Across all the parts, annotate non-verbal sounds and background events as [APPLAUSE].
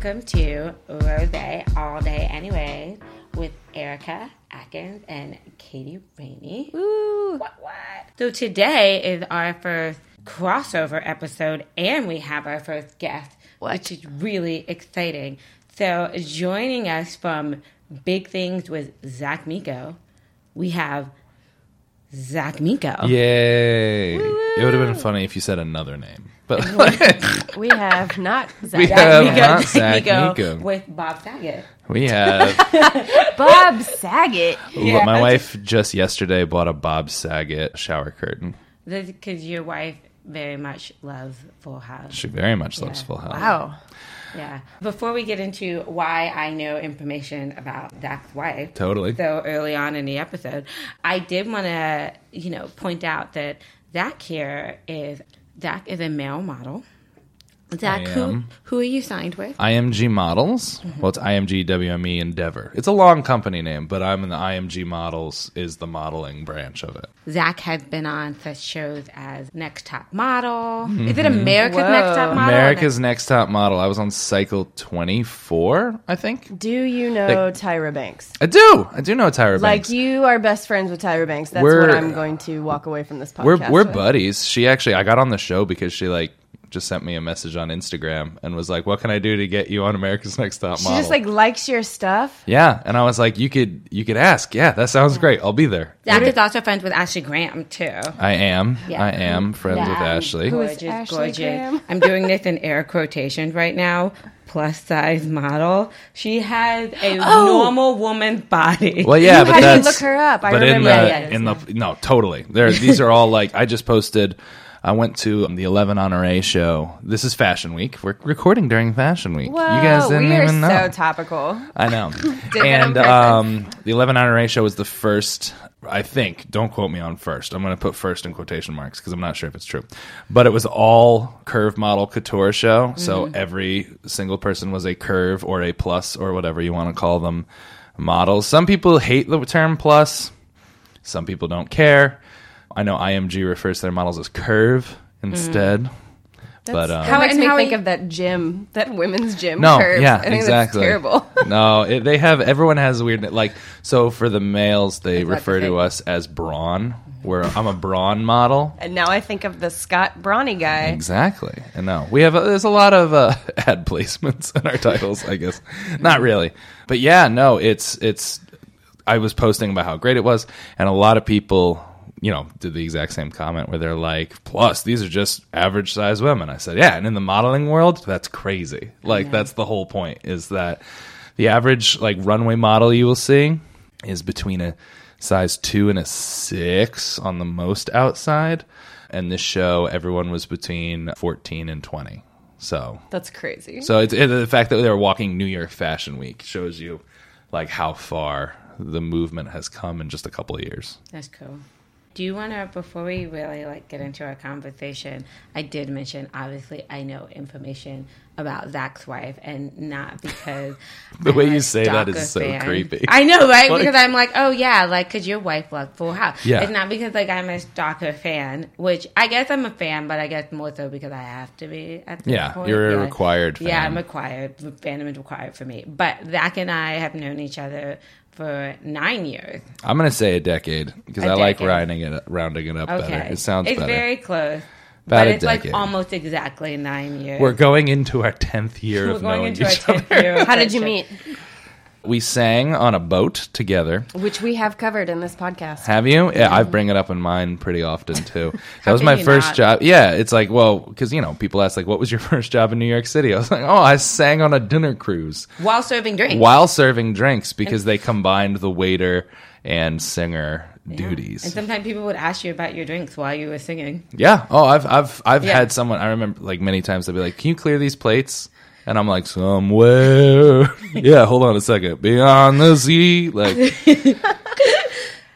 guys, welcome to Rose All Day Anyway with Erica Atkins and Katie Rainey. Ooh. What, what? So today is our first crossover episode, and we have our first guest, What? which is really exciting. So joining us from Big Things with Zach Miko, we have Zach Miko. Yay! It would have been funny if you said another name, but [LAUGHS] We have not we Zach. have Miko, not Zach Miko. with Bob Saget. We have. [LAUGHS] Bob Saget. Yeah, my wife just yesterday bought a Bob Saget shower curtain. Because your wife very much loves Full House. She very much loves Yeah. Full House. Wow. Yeah. Before we get into why I know information about Zach's wife, Totally. so early on in the episode, I did want to, you know, point out that Zach here is Zach is a male model. Zach, who who are you signed with? IMG Models. Mm-hmm. Well, it's IMG WME Endeavor. It's a long company name, but I'm in the IMG Models is the modeling branch of it. Zach has been on such shows as Next Top Model. Is it America's Whoa. Next Top Model? Mm-hmm. America's Next Top Model. I was on cycle 24, I think. Do you know Tyra Banks? I do. I do know Tyra Banks. Like Banks. you are best friends with Tyra Banks. That's We're- what I'm going to walk away from this podcast. we're we're with. buddies. She actually I got on the show because she like just sent me a message on Instagram and was like, "What can I do to get you on America's Next Top She Model?" just like likes your stuff. yeah, and I was like, "You could you could ask. Yeah, that sounds great. I'll be there." Zach is also friends with Ashley Graham too. I am. Yeah. I am friends with Ashley. Who is gorgeous, Ashley gorgeous. Graham? I'm doing this in air quotations right now. Plus size model. She has a Oh! normal woman's body. Well, yeah, You but had me that's look her up. I but in remember the that. in the no, totally. There, these are all like I just posted. I went to the 11 Honoré show. This is Fashion Week. We're recording during Fashion Week. Whoa, you guys didn't we are even know. so topical. I know. [LAUGHS] And um, the 11 Honoré show was the first, I think, don't quote me on first. I'm going to put first in quotation marks because I'm not sure if it's true. But it was all curve model couture show. So Mm-hmm. every single person was a curve or a plus or whatever you want to call them models. Some people hate the term plus, some people don't care. I know IMG refers to their models as curve instead. But That's- um, that makes me how think are of that gym, that women's gym. no, curve. yeah, I think exactly. That's terrible. [LAUGHS] no, it, they have everyone has a weird like. So for the males, they Is that the refer to us as brawn. Where I'm a brawn model. and now I think of the Scott Brawny guy. Exactly. And no, we have a, there's a lot of uh, [LAUGHS] ad placements in our titles. I guess not really, but yeah, no, it's it's. I was posting about how great it was, and a lot of people, you know, did the exact same comment where they're like, "Plus, these are just average size women." I said, "Yeah," and in the modeling world, that's crazy. Like that's the whole point is that the average like runway model you will see is between a size two and a six on the most outside. And this show, everyone was between 14 and 20. So, That's crazy. so it's, it, the fact that they were walking New York Fashion Week shows you like how far the movement has come in just a couple of years. That's cool. Do you want to, before we really like get into our conversation, I did mention obviously I know information about Zach's wife, and not because [LAUGHS] The I'm way you say that is so fan. creepy. I know, right? Like- because I'm like, oh yeah, like because your wife loved Full House. Yeah. it's not because like I'm a stalker fan, which I guess I'm a fan, but I guess more so because I have to be at this Yeah, point. you're a required Yeah. I'm required. Fandom is required for me. But Zach and I have known each other for nine years. I'm going to say a decade because I like rounding it, rounding it up Okay. better. It sounds it's better. very close. About but a it's like almost exactly nine years. We're going into our 10th year [LAUGHS] We're of going knowing into our each other. 10th year. of How did you friendship. meet? We sang on a boat together. Which we have covered in this podcast. Have you? Yeah, I bring it up in mine pretty often too. [LAUGHS] That was can my you first not? job. Yeah, it's like, well, because you know, people ask like, "What was your [LAUGHS] first job in New York City?" I was like, "Oh, I sang on a dinner cruise While serving drinks. while serving drinks because they combined the waiter and singer Duties." And sometimes people would ask you about your drinks while you were singing. Yeah. Oh, I've I've I've Yeah. had someone. I remember like many times they'll be like, "Can you clear these plates?" And I'm like, "Somewhere." [LAUGHS] yeah. Hold on a second. Beyond the sea, like. [LAUGHS]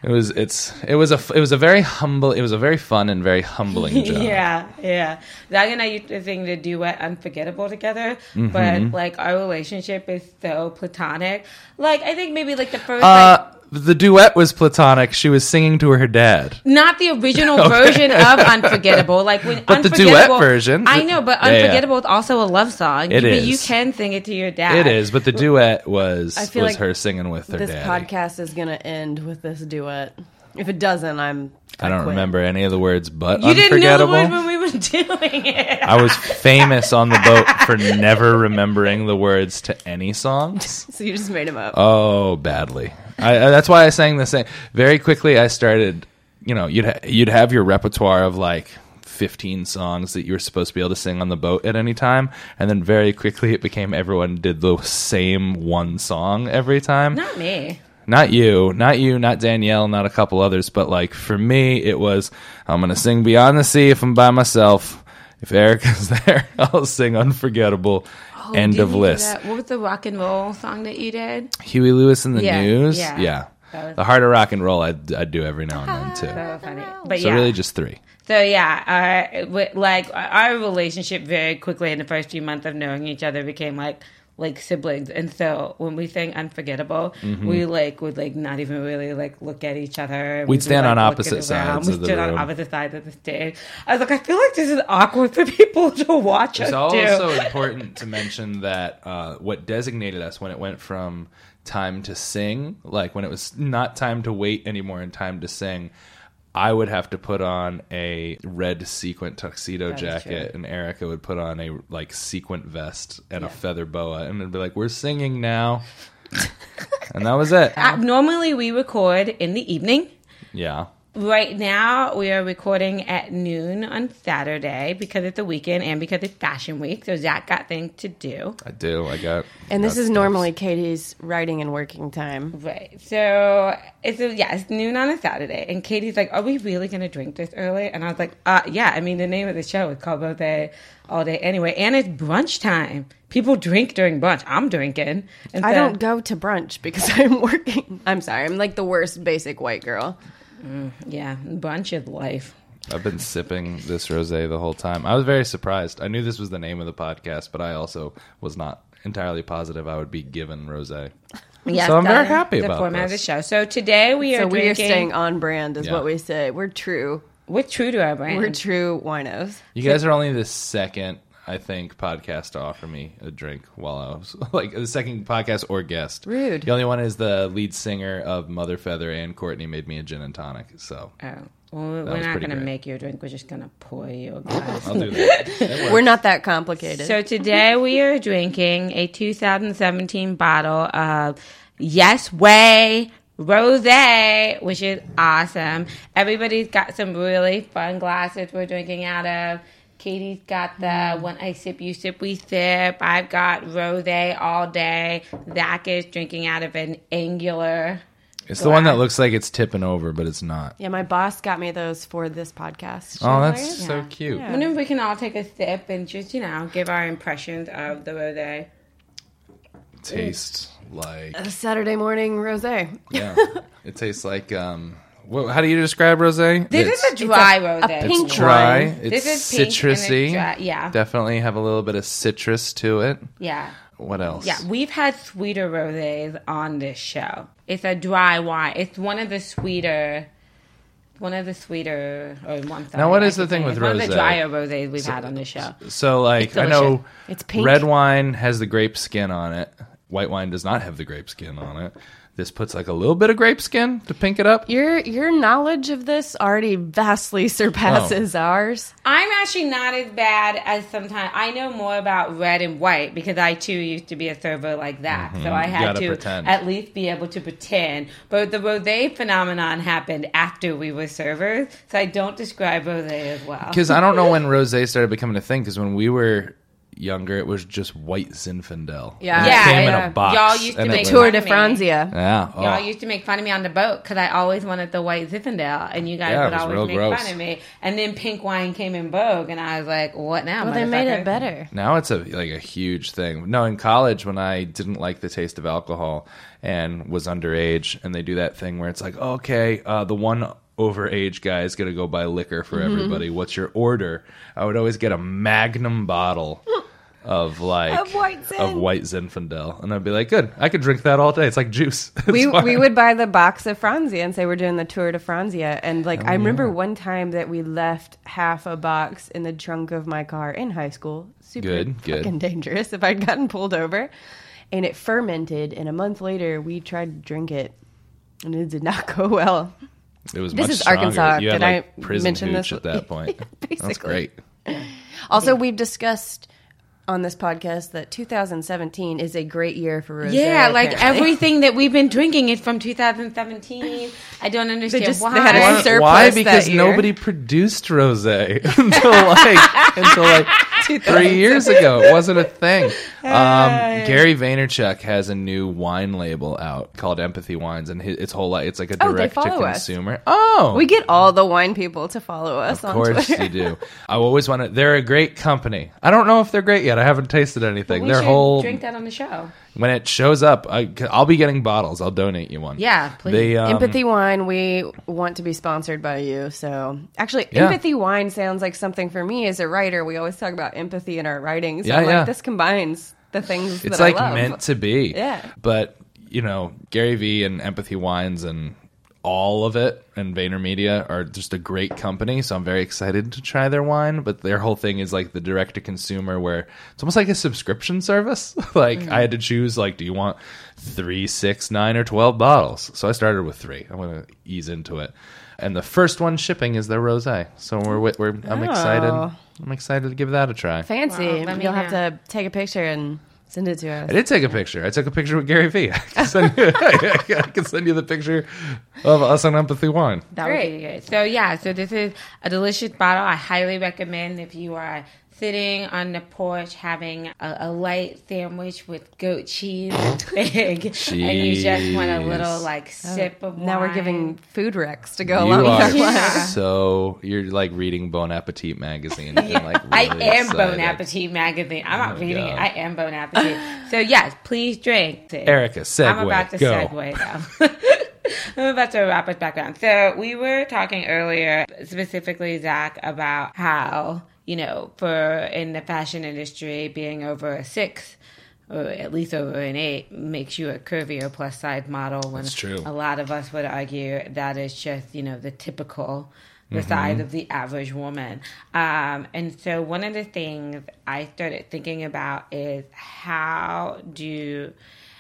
It was it's it was a it was a very humble it was a very fun and very humbling [LAUGHS] job. Yeah, yeah. Zach and I used to sing the duet "Unforgettable" together, Mm-hmm. but like our relationship is so platonic. Like I think maybe like the first Uh, like The duet was platonic. She was singing to her dad. Not the original [LAUGHS] version of Unforgettable. Like when But the Unforgettable, duet version- I know, but Yeah, yeah. Unforgettable is also a love song. It you, is. You can sing it to your dad. It is, but the duet was I feel was like her singing with her dad. This daddy. podcast is going to end with this duet. If it doesn't, I'm. I don't quit. remember any of the words, but You didn't know the when we were [LAUGHS] doing it. I was famous on the boat for never remembering the words to any songs. [LAUGHS] So you just made them up. Oh, badly. I, I, that's why I sang the same. Very quickly, I started. You know, you'd ha- you'd have your repertoire of like. 15 songs that you were supposed to be able to sing on the boat at any time and then very quickly it became everyone did the same one song every time Not me. Not you, not you, not Danielle, not a couple others, but like for me, it was I'm gonna sing Beyond the Sea if I'm by myself. If Erica's [LAUGHS] there, I'll sing Unforgettable. End of list. What was the rock and roll song that you did? Huey Lewis in the Yeah, news. yeah. Yeah. Was- The heart of rock and roll, I'd, I'd do every now and then [LAUGHS] too. So funny. But So yeah. really, just three. So yeah, uh, like our relationship very quickly in the first few months of knowing each other became like like siblings, and so when we sang "Unforgettable," we like would like not even really like look at each other. Mm-hmm. We'd stand like, on opposite sides We of the stood on opposite sides of the stage. I was like, I feel like this is awkward for people to watch It's also do. [LAUGHS] important to mention that uh, what designated us when it went from time to sing, like when it was not time to wait anymore and time to sing, I would have to put on a red sequin tuxedo That jacket, and Erica would put on a like sequin vest and a feather boa, and it'd be like, "We're singing now," [LAUGHS] and that was it. Uh, normally, we record in the evening. Yeah, Right now, we are recording at noon on Saturday because it's a weekend and because it's Fashion Week. So Zach got things to do. I do. I got. and this got is stuff. normally Katie's writing and working time. Right. So it's a, yeah, it's noon on a Saturday, and Katie's like, "Are we really gonna drink this early?" And I was like, "Uh, yeah. I mean, the name of the show is called Both Day All Day anyway, and it's brunch time. People drink during brunch. I'm drinking. And I so- don't go to brunch because [LAUGHS] I'm working. I'm sorry. I'm like the worst basic white girl. Mm, yeah, bunch of life. I've been sipping this rosé the whole time. I was very surprised. I knew this was the name of the podcast, but I also was not entirely positive I would be given rosé. Yeah, So I'm very that's happy the about format of the show. So today we are So we are staying on brand, is Yeah. what we say. We're true. We're true to our brand. We're true winos. You guys are only the second, I think, podcast to offer me a drink while I was [LAUGHS] like the second podcast or guest. Rude. The only one is the lead singer of Mother Feather and Courtney made me a gin and tonic. So Oh, well, we're not going to make you a drink. We're just going to pour you a glass. [LAUGHS] I'll do that. That. We're not that complicated. So today we are drinking a 2017 bottle of Yes Way Rosé, which is awesome. Everybody's got some really fun glasses we're drinking out of. Katie's got the one I sip, you sip, we sip. I've got rosé all day. Zach is drinking out of an angular. It's the one that looks like it's tipping over, but it's not. yeah, my boss got me those for this podcast. Oh, that's Yeah. so cute. Yeah. I wonder if we can all take a sip and just, you know, give our impressions of the rosé. Tastes like A Saturday morning rosé. yeah. [LAUGHS] it tastes like um. What, how do you describe rosé? This It's- is a dry a rosé. pink It's dry. wine. It's This is pink and it's citrusy. dry- yeah. definitely have a little bit of citrus to it. Yeah. What else? Yeah, we've had sweeter rosés on this show. It's a dry wine. It's one of the sweeter, one of the sweeter. Or one. Now, what is the thing with It's One of the drier rosés we've had on this show. So, like, I know. It's pink. red wine has the grape skin on it. White wine does not have the grape skin on it. This puts like a little bit of grape skin to pink it up. Your your knowledge of this already vastly [LAUGHS] surpasses ours. I'm actually not as bad as sometimes. I know more about red and white because I too used to be a server like that. So I had Mm-hmm. Gotta to pretend. at least be able to pretend. But the rosé phenomenon happened after we were servers, so I don't describe rosé as well. Because I don't know [LAUGHS] when rosé started becoming a thing. Because when we were younger, it was just white Zinfandel. Yeah. And it Yeah, came in yeah. a box. Y'all used to and it make was- Tour de Fun of me. Franzia. Yeah. Oh. Y'all used to make fun of me on the boat because I always wanted the white Zinfandel, and you guys Yeah, it would was always make gross. fun of me. And then pink wine came in vogue, and I was like, "What now?" Well, they made motherfucker?" it better. Now it's a like a huge thing. No, in college when I didn't like the taste of alcohol and was underage, and they do that thing where it's like, okay, uh, the one overage guy is gonna go buy liquor for Mm-hmm. everybody. What's your order? I would always get a Magnum bottle. [LAUGHS] of like Of white Zin. of white Zinfandel, and I'd be like, good, I could drink that all day. It's like juice. [LAUGHS] It's we fine. we would buy the box of Franzia and say we're doing the tour de Franzia, and Oh, like I remember one time that we left half a box in the trunk of my car in high school. Super Good, good. fucking dangerous if I'd gotten pulled over, and it fermented, and a month later we tried to drink it, and it did not [LAUGHS] go well. It was This much is stronger. Arkansas. You Did I like prison mention this? at that [LAUGHS] point. That's great. Also, we've discussed on this podcast that 2017 is a great year for rosé. Yeah, like apparently. [LAUGHS] everything that we've been drinking is from 2017. I don't understand just- why. they had a Why- surplus Why? that Because year. nobody produced rosé [LAUGHS] until like until like three [LAUGHS] years ago. It wasn't a thing. Um, Gary Vaynerchuk has a new wine label out called Empathy Wines, and his, its whole like it's like a Oh, direct to follow us. consumer. Oh, we get all the wine people to follow us of course Twitter. you do. [LAUGHS] I always want to. They're a great company. I don't know if they're great yet. I haven't tasted anything. Their whole drink that on the show. When it shows up, I, I'll be getting bottles. I'll donate you one. Yeah, please. They, um, Empathy Wine, we want to be sponsored by you. So, actually, Yeah. Empathy Wine sounds like something for me as a writer. We always talk about empathy in our writings. So, Yeah, I'm yeah. like, this combines the things it's that like I love. It's like meant to be. Yeah. But you know, Gary Vee and Empathy Wines and all of it and VaynerMedia are just a great company. So I'm very excited to try their wine. But their whole thing is like the direct to consumer, where it's almost like a subscription service. [LAUGHS] like Mm-hmm. I had to choose, like, do you want three, six, nine, or twelve bottles? So I started with three. I'm gonna ease into it. And the first one shipping is their rosé. So we're, we're I'm excited. Oh. I'm excited to give that a try. Fancy. Wow, let me You'll have to take a picture and send it to us. I did take a picture. I took a picture with Gary Vee. I can send you, [LAUGHS] I can send you the picture of us on Empathy Wine. That would be good. So yeah, so this is a delicious bottle. I highly recommend if you are sitting on the porch having a, a light sandwich with goat cheese [LAUGHS] [LAUGHS] and and you just want a little like oh, sip of wine. now we're giving food recs to go You along with are [LAUGHS] our Yeah. so you're like reading Bon Appetit magazine. And like I am excited. Bon Appetit magazine. I'm oh not my reading it. I am Bon Appetit. so yes, please drink. Erica, segue. I'm about to Go. segue though. I'm about to wrap us back down. So we were talking earlier, specifically Zach, about how you know, for in the fashion industry, being over a six or at least over an eight makes you a curvier plus size model. When That's true. a lot of us would argue that is just you know the typical. The Mm-hmm. size of the average woman. Um, and so, one of the things I started thinking about is how do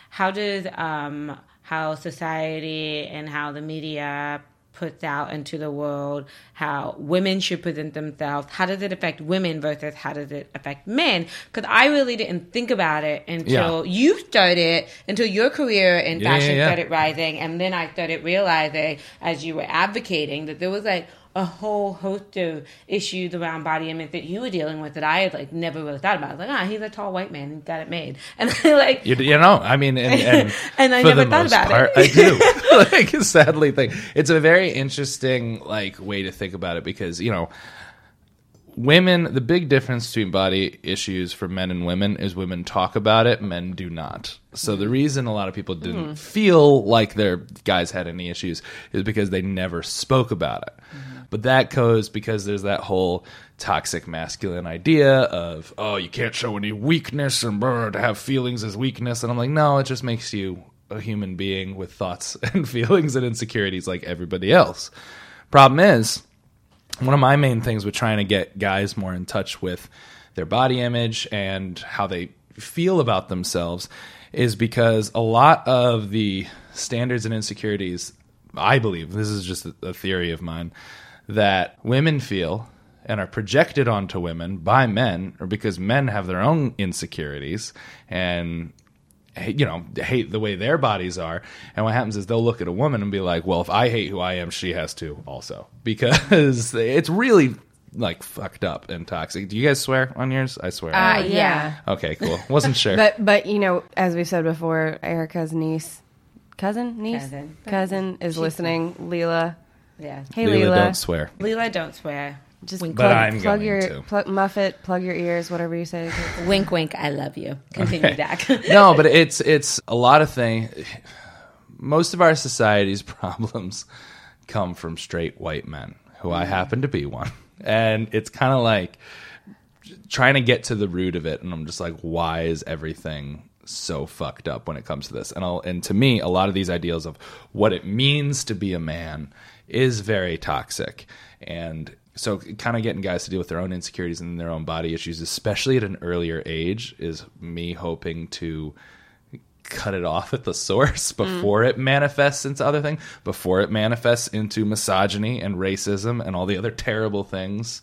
how does um, how society and how the media puts out into the world how women should present themselves how does it affect women versus how does it affect men because i really didn't think about it until you started until your career in Yeah, fashion yeah, yeah. started rising and then i started realizing as you were advocating that there was like a whole host of issues around body image that you were dealing with that I had like never really thought about. I was like, ah, he's a tall white man, he got it made, [LAUGHS] and I like You, you know, I mean, and, and, [LAUGHS] And I never thought about part, it. I do. [LAUGHS] like, sadly, think it's a very interesting like way to think about it because you know, women. The big difference between body issues for men and women is women talk about it, men do not. So the reason a lot of people didn't mm. feel like their guys had any issues is because they never spoke about it. Mm-hmm. But that goes because there's that whole toxic masculine idea of oh you can't show any weakness and brr, to have feelings as weakness and I'm like no it just makes you a human being with thoughts [LAUGHS] and feelings and insecurities like everybody else. Problem is one of my main things with trying to get guys more in touch with their body image and how they feel about themselves is because a lot of the standards and insecurities, I believe, this is just a, theory of mine, that women feel and are projected onto women by men or because men have their own insecurities and you know hate the way their bodies are and what happens is they'll look at a woman and be like well if i hate who i am she has to also [LAUGHS] because it's really like fucked up and toxic do you guys swear on yours i swear Uh, yeah. yeah. okay cool wasn't sure [LAUGHS] But but you know, as we said before, Erica's niece, cousin, niece, Cousin. cousin is listening. Leela, Yeah. hey Leela, Leela, don't swear Leela, don't swear. Just Wink, plug, But I'm plug going your to. plug, muff it, plug your ears, whatever you say. wink, wink. I love you. Continue, Dak. [LAUGHS] no but it's it's a lot of things most of our society's [LAUGHS] problems come from straight white men who i mm-hmm. happen to be one and it's kind of like trying to get to the root of it, and I'm just like, why is everything so fucked up when it comes to this? And I'll, and to me, a lot of these ideals of what it means to be a man is very toxic, and so kind of getting guys to deal with their own insecurities and their own body issues, especially at an earlier age, is me hoping to cut it off at the source mm. before it manifests into other things, before it manifests into misogyny and racism and all the other terrible things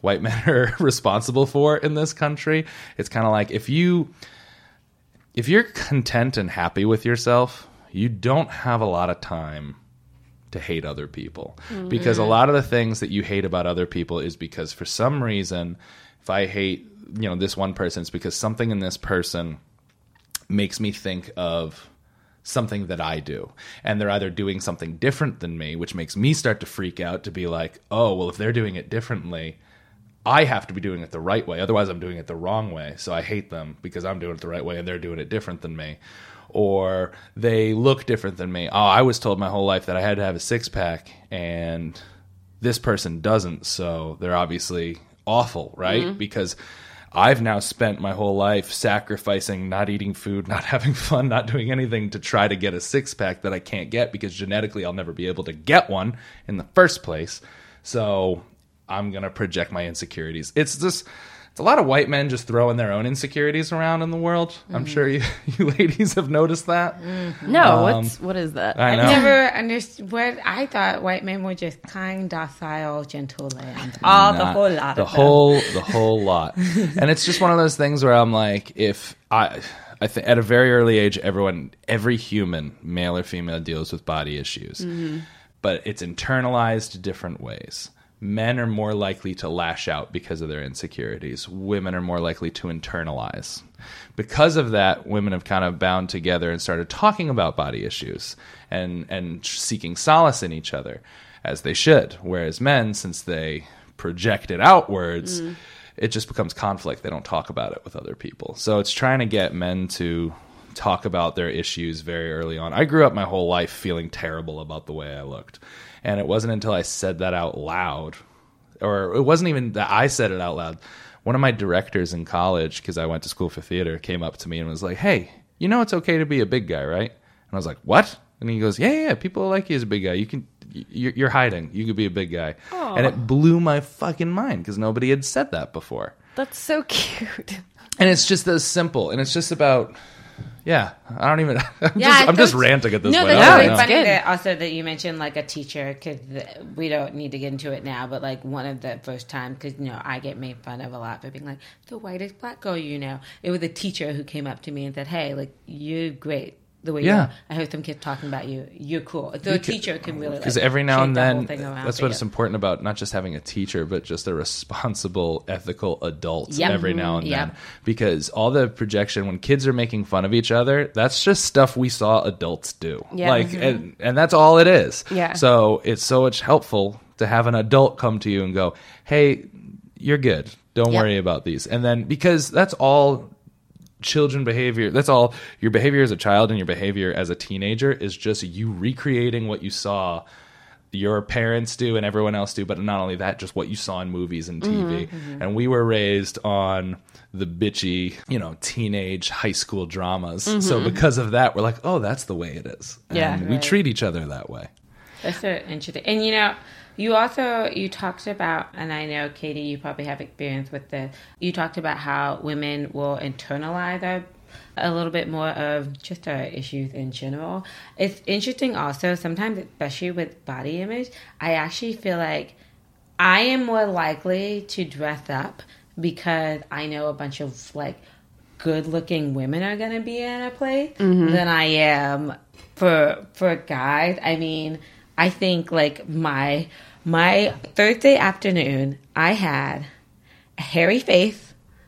white men are [LAUGHS] responsible for in this country. It's kind of like if you if you're content and happy with yourself, you don't have a lot of time to hate other people mm-hmm. because a lot of the things that you hate about other people is because for some reason if I hate, you know, this one person it's because something in this person makes me think of something that I do. And they're either doing something different than me, which makes me start to freak out to be like, oh, well, if they're doing it differently, I have to be doing it the right way. Otherwise, I'm doing it the wrong way. So I hate them because I'm doing it the right way and they're doing it different than me. Or they look different than me. Oh, I was told my whole life that I had to have a six pack and this person doesn't. So they're obviously awful, right? Mm-hmm. Because I've now spent my whole life sacrificing not eating food, [LAUGHS] not having fun, not doing anything to try to get a six pack that I can't get because genetically I'll never be able to get one in the first place. So I'm going to project my insecurities. It's just, it's a lot of white men just throwing their own insecurities around in the world. I'm sure you, [LAUGHS] you ladies have noticed that. Mm-hmm. No, um, what's what is that? I I never understood what I thought white men were just kind, docile, gentle lambs. All ah, ah, the whole lot the of them. whole [LAUGHS] the whole lot and it's just one of those things where i'm like if i i think at a very early age everyone every human male or female deals with body issues mm-hmm. but it's internalized different ways men are more likely to lash out because of their insecurities. Women are more likely to internalize. Because of that women have kind of bound together and started talking about body issues and and seeking solace in each other as they should. Whereas men since they project it outwards mm. it just becomes conflict. They don't talk about it with other people. So it's trying to get men to talk about their issues very early on. I grew up my whole life feeling terrible about the way i looked and it wasn't until i said that out loud or it wasn't even that I said it out loud. One of my directors in college, because I went to school for theater, came up to me and was like, "Hey, you know it's okay to be a big guy, right?" And I was like, "What?" And he goes, "Yeah, yeah, yeah, people like you as a big guy. You can, you're, you're hiding. You could be a big guy." And it blew my fucking mind because nobody had said that before. That's so [LAUGHS] cute. And it's just as simple, and it's just about, yeah. I don't even. [LAUGHS] I'm Yeah, just, I'm just that's- ranting at this no, point. that's I don't really funny good. that also that you mentioned like a teacher because we don't need to get into it now, but like one of the first times because you know I get made fun of a lot for being like the whitest black girl you know. It was a teacher who came up to me and said, "Hey, like you're great." The way you Yeah. I heard some kids talking about you. You're cool. The a teacher can really because like, every now and then around that's what it's important about not just having a teacher but just a responsible ethical adult Yep. every now and mm-hmm. Yep. then because all the projection when kids are making fun of each other that's just stuff we saw adults do Yeah. like mm-hmm. and, and that's all it is Yeah. so it's so much helpful to have an adult come to you and go hey you're good don't Yep. worry about these and then because that's all children behavior that's all your behavior as a child and your behavior as a teenager is just you recreating what you saw your parents do and everyone else do but not only that just what you saw in movies and tv mm-hmm. and we were raised on the bitchy you know teenage high school dramas so mm-hmm. because of that we're like oh that's the way it is Yeah. and we Right. treat each other that way That's so interesting. And you know, you also you talked about, and I know Katie, you probably have experience with this. You talked about how women will internalize a, a little bit more of just our issues in general. It's interesting also sometimes, especially with body image. I actually feel like I am more likely to dress up because I know a bunch of like good looking women are going to be in a place mm-hmm. than I am for for guys. I mean, I think like my my Thursday afternoon, I had a hairy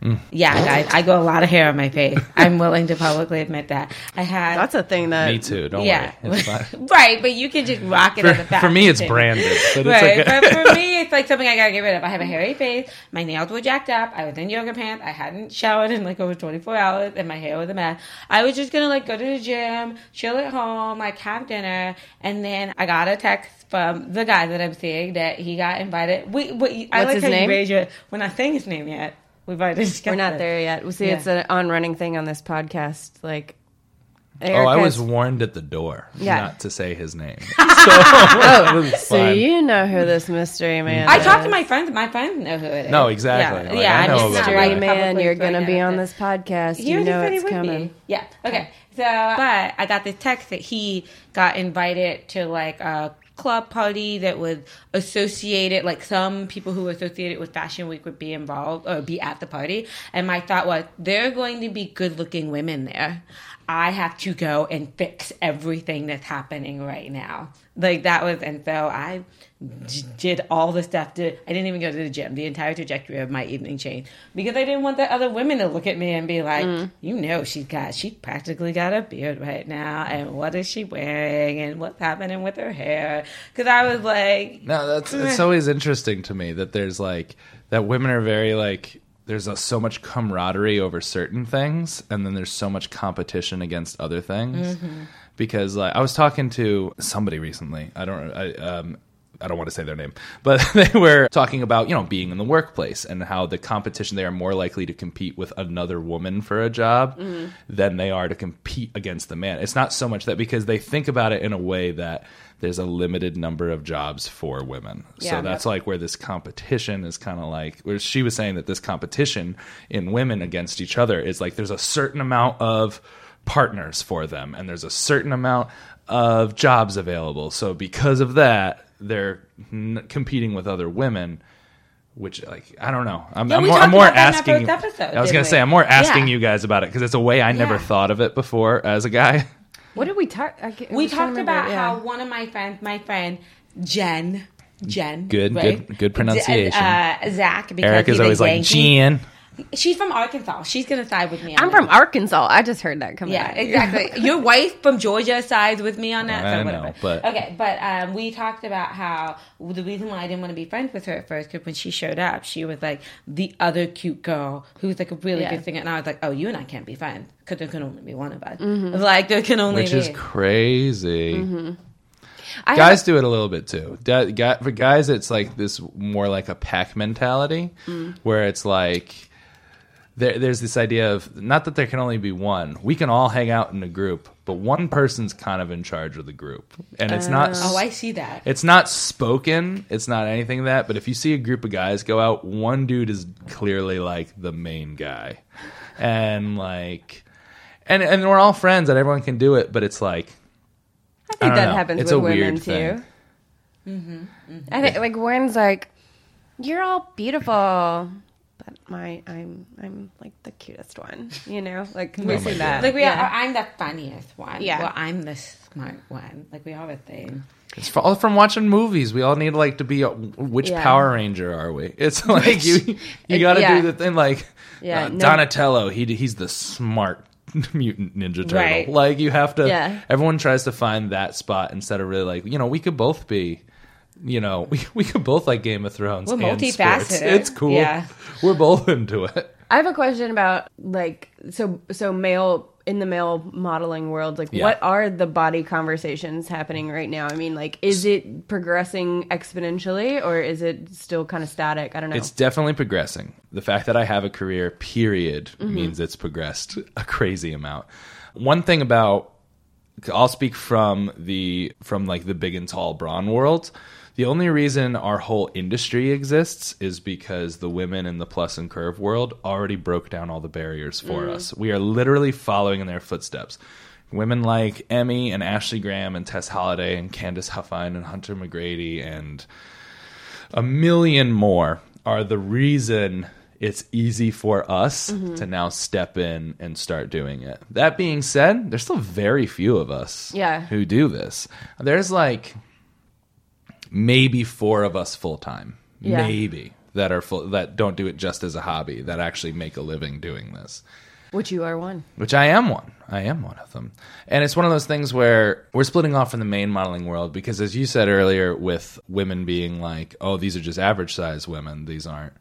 face. Yeah, guys, I got a lot of hair on my face. I'm willing to publicly admit that. I had That's a thing that me too don't yeah, worry [LAUGHS] right. But you can just rock it as a for, fashion for me it's thing. branded but Right, it's okay but for me, [LAUGHS] it's like something I gotta get rid of. I have a hairy face. My nails were jacked up. I was in yoga pants. I hadn't showered in like over 24 hours, and my hair was a mess. I was just gonna like go to the gym, chill at home, like have dinner, and then I got a text from the guy that I'm seeing that he got invited. We, we I What's like his how you name? raise your. We're not saying his name yet. We've already [LAUGHS] discussed We're not it. there yet. We'll see. Yeah. It's an on-running thing on this podcast. Like, Oh, I was Erica's- warned at the door Yeah. not to say his name. [LAUGHS] Oh, so [LAUGHS] you know who this mystery mm-hmm. man? Is. I is. talked to my friends. My friends know who it is. No, exactly. Yeah, Like, yeah I I'm know just about not that. mystery like man. publicly You're gonna be on this podcast. He you know it's coming. be. Yeah. Okay. So, but I got this text that he got invited to like a club party that was associated, like some people who were associated with Fashion Week would be involved or be at the party. And my thought was, there are going to be good looking women there. I have to go and fix everything that's happening right now. Like that was, and so I j- did all the stuff. To, I didn't even go to the gym. The entire trajectory of my evening changed because I didn't want the other women to look at me and be like, mm. "You know, she's got, she practically got a beard right now, and what is she wearing, and what's happening with her hair?" Because I was like, No, that's it's [SIGHS] always interesting to me that there's like that women are very like there's a, so much camaraderie over certain things, and then there's so much competition against other things. Because like I was talking to somebody recently, I don't, I um. I don't want to say their name, [LAUGHS] but they were talking about, you know, being in the workplace and how the competition they are more likely to compete with another woman for a job than they are to compete against the man. It's not so much that because they think about it in a way that there's a limited number of jobs for women. Yeah. so that's like where this competition is kind of like where she was saying that this competition in women against each other is like there's a certain amount of partners for them and there's a certain amount of jobs available. So because of that, they're n- competing with other women. Which like I don't know. I'm, Yeah, I'm more, I'm more about that in our asking. episode, I was gonna we? say I'm more asking Yeah. you guys about it because it's a way I never Yeah. thought of it before as a guy. What did we talk? I, we talked about yeah. how one of my friends, my friend Jen, Jen, Good- right? good- good pronunciation. Uh, Zach, because Eric he's is a always like Yankee. Jan. She's from Arkansas. She's gonna side with me. On I'm that. from Arkansas. I just heard that coming. Yeah, out. exactly. [LAUGHS] Your wife from Georgia sides with me on that. I so know, but- okay, but um, we talked about how the reason why I didn't want to be friends with her at first because when she showed up, she was like the other cute girl who's like a really Yeah. good singer, and I was like, oh, you and I can't be friends because there can only be one of us. Mm-hmm. Like there can only which be. is crazy. Mm-hmm. I Guys do it a little bit too. Da- guy- For guys, it's like this more like a pack mentality, mm. where it's like there, there's this idea of not that there can only be one. We can all hang out in a group, but one person's kind of in charge of the group, and it's not. oh, I see that. It's not spoken. It's not anything that. But if you see a group of guys go out, one dude is clearly like the main guy, and like, and and we're all friends and everyone can do it. But it's like I I think don't that know. happens It's with a women weird too. thing. I think like Warren's like, you're all beautiful, but my I'm I'm like the cutest one. You know, like we my say that. Like we yeah. are, I'm the funniest one. Yeah. Well, I'm the smart one. Like we all have a thing. It's all from watching movies. We all need like to be a, which Yeah. Power Ranger are we? [LAUGHS] It's like you you got to yeah. do the thing like Yeah, uh, no- Donatello. He he's the smart [LAUGHS] mutant ninja turtle. Right. Like you have to. Yeah. Everyone tries to find that spot instead of really like you know we could both be. You know, [LAUGHS] we, we could both like Game of Thrones. We're multifaceted. sports. It's cool. Yeah. We're both into it. I have a question about like so so male in the male modeling world like Yeah. what are the body conversations happening right now? I mean like is it progressing exponentially or is it still kind of static? I don't know. It's definitely progressing. The fact that I have a career, period, mm-hmm. means it's progressed a crazy amount. One thing about I'll speak from the from like the big and tall brawn world. The only reason our whole industry exists is because the women in the plus and curve world already broke down all the barriers for mm. us. We are literally following in their footsteps. Women like Emme and Ashley Graham and Tess Holliday and Candice Huffine and Hunter McGrady and a million more are the reason it's easy for us mm-hmm. to now step in and start doing it. That being said, there's still very few of us Yeah. who do this. There's like maybe four of us full time. Yeah. Maybe that are full that don't do it just as a hobby, that actually make a living doing this Which you are one. which I am one. I am one of them. And it's one of those things where we're splitting off from the main modeling world because, as you said earlier, with women being like, oh, these are just average size women. These aren't,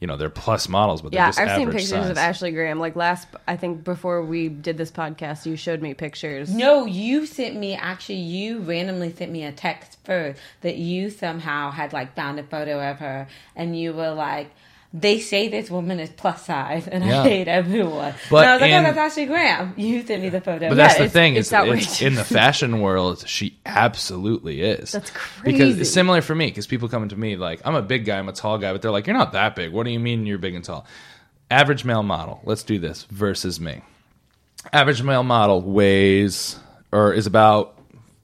you know, they're plus models, but they're Yeah, just I've seen pictures size. of Ashley Graham. Like last, I think before we did this podcast, you showed me pictures. No, you sent me actually. You randomly sent me a text first that you somehow had like found a photo of her, and you were like, they say this woman is plus size, and Yeah. I hate everyone. But and I was like, oh, in- oh, that's Ashley Graham. You sent me the photo. But that's the it's- thing it's is, outrageous. it's in the fashion world, she absolutely is. That's crazy. Because it's similar for me, because people come to me like, I'm a big guy, I'm a tall guy, but they're like, you're not that big. What do you mean you're big and tall? Average male model, let's do this, versus me. Average male model weighs, or is about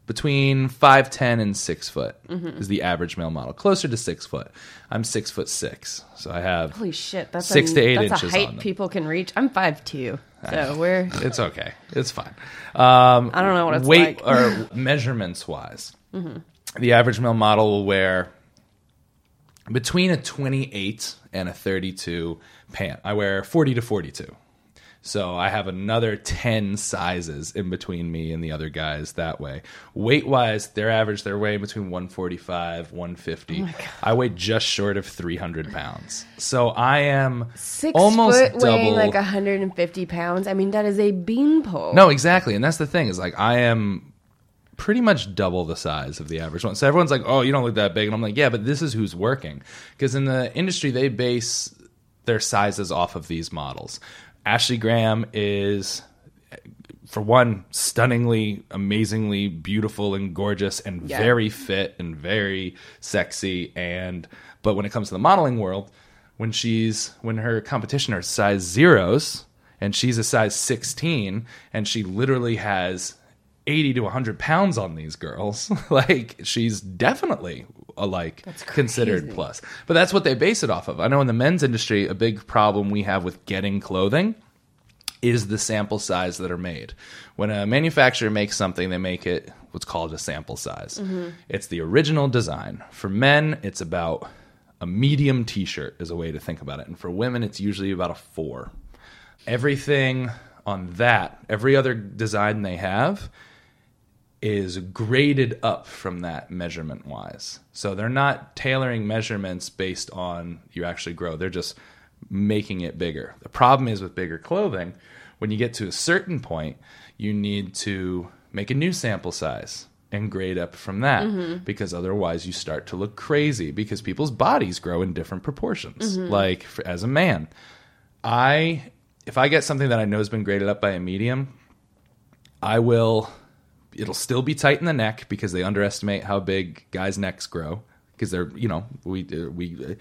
between 5'10 and 6 foot, Mm-hmm. is the average male model. Closer to 6 foot. I'm 6 foot 6, so I have. Holy shit, that's Six a, to eight that's inches a height people can reach. I'm five two, so we're It's okay. It's fine. Um, I don't know what it's weight like. Mm-hmm. or [LAUGHS] measurements wise, the average male model will wear between a 28 and a 32 pant. I wear 40 to 42. So I have another 10 sizes in between me and the other guys that way. Weight wise, their average, they're weighing between 145, 150. I weigh just short of 300 pounds. So I am six almost foot double. weighing like 150 pounds. I mean, that is a beanpole. No, exactly. And that's the thing is like I am pretty much double the size of the average one. So everyone's like, "Oh, you don't look that big." And I'm like, "Yeah, but this is who's working." Because in the industry they base their sizes off of these models. Ashley Graham is for one stunningly amazingly beautiful and gorgeous and Yeah. very fit and very sexy and but when it comes to the modeling world when she's when her competition are size zeros and she's a size 16 and she literally has 80 to 100 pounds on these girls [LAUGHS] like she's definitely a like considered plus but that's what they base it off of i know in the men's industry a big problem we have with getting clothing is the sample size that are made. When a manufacturer makes something, they make it what's called a sample size. Mm-hmm. It's the original design. For men, it's about a medium t shirt, is a way to think about it. And for women, it's usually about a four. Everything on that, every other design they have, is graded up from that measurement wise. So they're not tailoring measurements based on you actually grow. They're just making it bigger. The problem is with bigger clothing, when you get to a certain point, you need to make a new sample size and grade up from that mm-hmm. because otherwise you start to look crazy because people's bodies grow in different proportions. Mm-hmm. Like for, as a man, I if I get something that I know has been graded up by a medium, I will it'll still be tight in the neck because they underestimate how big guys' necks grow because they're you know we uh, we uh,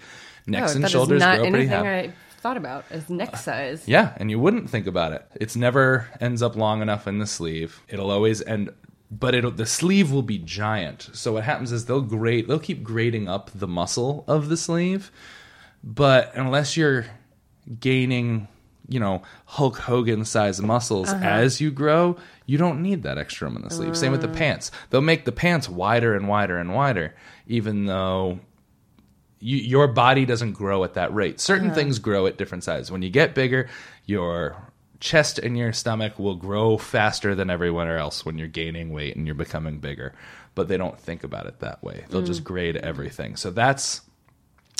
Oh, necks and that is shoulders grow pretty anything high. I thought about is neck size. Yeah, and you wouldn't think about it. It's never ends up long enough in the sleeve. It'll always end but it'll the sleeve will be giant. So what happens is they'll grade they'll keep grading up the muscle of the sleeve, but unless you're gaining, you know, Hulk Hogan size muscles as you grow, you don't need that extra room in the sleeve. Same with the mm. pants. They'll make the pants wider and wider and wider even though you, your body doesn't grow at that rate. Certain things grow at different sizes. When you get bigger, your chest and your stomach will grow faster than everywhere else when you're gaining weight and you're becoming bigger. But they don't think about it that way. They'll just mm. grade everything. So that's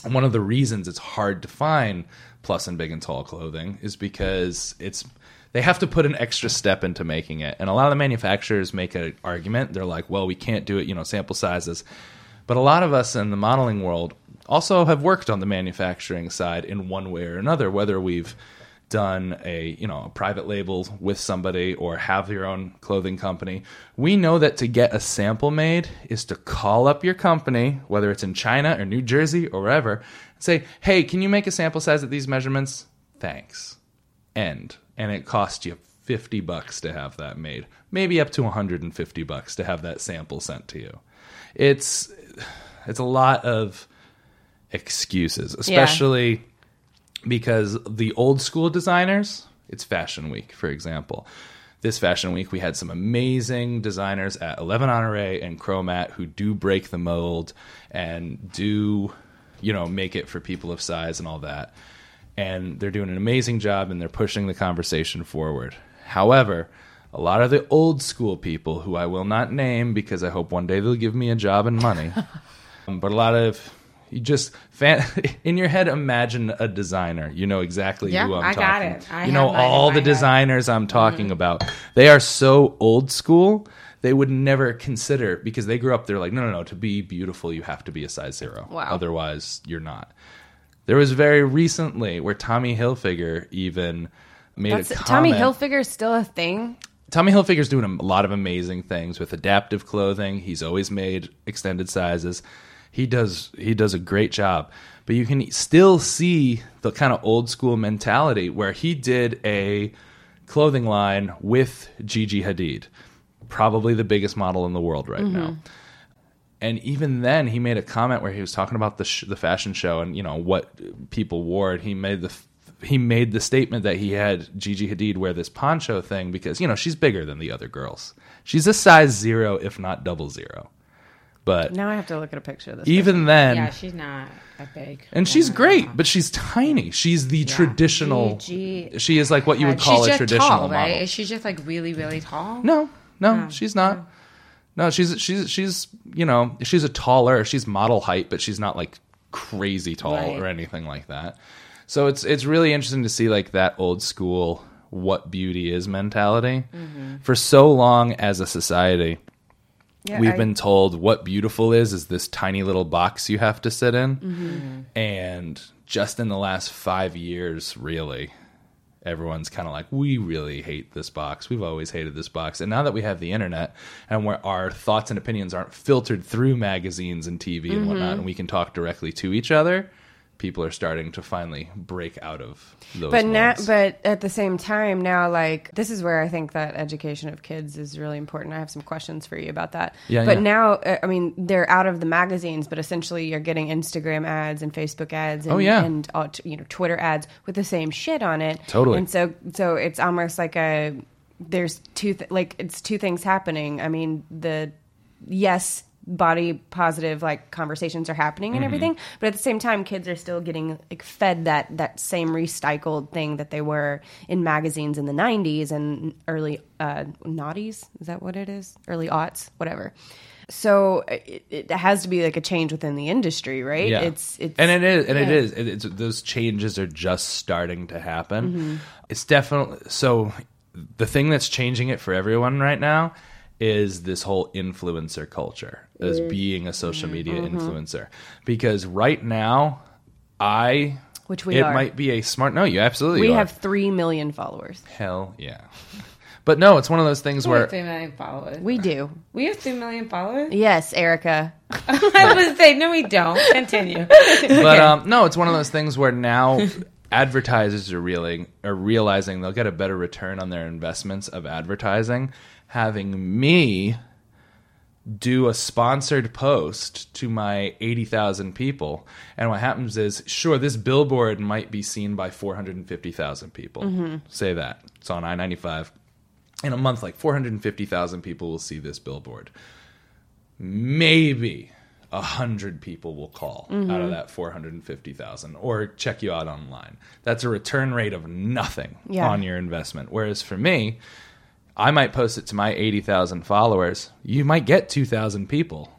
one of the reasons it's hard to find plus and big and tall clothing is because it's they have to put an extra step into making it. And a lot of the manufacturers make an argument. They're like, well, we can't do it, you know, sample sizes. But a lot of us in the modeling world also have worked on the manufacturing side in one way or another, whether we've done a you know a private label with somebody or have your own clothing company we know that to get a sample made is to call up your company whether it's in china or new jersey or wherever and say hey can you make a sample size at these measurements thanks end and it costs you 50 bucks to have that made. Maybe up to 150 bucks to have that sample sent to you. It's it's a lot of excuses especially because the old school designers it's fashion week for example. This fashion week we had some amazing designers at 11 honore and chromat who do break the mold and do you know make it for people of size and all that and they're doing an amazing job and they're pushing the conversation forward however a lot of the old school people who i will not name because i hope one day they'll give me a job and money [LAUGHS] um, but a lot of you just fan [LAUGHS] in your head imagine a designer you know exactly Yeah, who i'm I got talking it. I you know have mine in all the head. designers i'm talking about they are so old school they would never consider because they grew up they're like no no no to be beautiful you have to be a size zero Wow. otherwise you're not There was very recently where Tommy Hilfiger even made That's, a Tommy comment. Hilfiger is still a thing. Tommy Hilfiger's doing a lot of amazing things with adaptive clothing. He's always made extended sizes. He does he does a great job. But you can still see the kind of old school mentality where he did a clothing line with Gigi Hadid, probably the biggest model in the world right mm-hmm. now. And even then, he made a comment where he was talking about the sh- the fashion show and you know what people wore. And he made the f- he made the statement that he had Gigi Hadid wear this poncho thing because you know she's bigger than the other girls. She's a size zero, if not double zero. But Now I have to look at a picture of this. even then, yeah, she's not that big. and she's great, but she's tiny. She's the traditional. Gigi she is like what you would She's call a traditional tall, model. Is she just like really, really tall? No, no, No. she's not. No, she's she's she's you know she's a taller. She's model height, but she's not like crazy tall Right. or anything like that. So it's it's really interesting to see like that old school what beauty is mentality. Mm-hmm. For so long as a society, Yeah, we've I- been told what beautiful is is this tiny little box you have to sit in, Mm-hmm. and just in the last five years, really, everyone's kind of like, we really hate this box. We've always hated this box. And now that we have the internet and where our thoughts and opinions aren't filtered through magazines and TV and Mm-hmm. whatnot, and we can talk directly to each other, people are starting to finally break out of those. but now, molds. but at the same time, now like this is where I think that education of kids is really important. I have some questions for you about that. Yeah, But yeah. now, uh, I mean, they're out of the magazines, but essentially, you're getting Instagram ads and Facebook ads, and, Oh, yeah. and all, t- you know Twitter ads with the same shit on it. Totally. And so, so it's almost like a there's two th- like it's two things happening. I mean, the yes body positive like conversations are happening and everything but at the same time kids are still getting like fed that that same recycled thing that they were in magazines in the 90s and early uh naughties is that what it is early aughts whatever so it, it has to be like a change within the industry right Yeah. it's it's and it is, and yeah. is. It, it's those changes are just starting to happen. Mm-hmm. It's definitely so. The thing that's changing it for everyone right now is this whole influencer culture as being a social media Mm-hmm. influencer. Because right now, I Which we it are. might be a smart. No, you absolutely we are. have 3 million followers hell yeah. [LAUGHS] But no, it's one of those things We have where three million followers. we do We have three million followers. yes erica [LAUGHS] I was say no, we don't. Continue. [LAUGHS] but um, no, it's one of those things where now advertisers are reeling are realizing they'll get a better return on their investments of advertising, having me do a sponsored post to my 80,000 people. And what happens is, sure, this billboard might be seen by 450,000 people. Say that. It's on I 95. In a month, like 450,000 people will see this billboard maybe a hundred people will call out Mm-hmm. of that 450,000 or check you out online. That's a return rate of nothing Yeah. on your investment. Whereas for me, I might post it to my 80,000 followers. You might get 2,000 people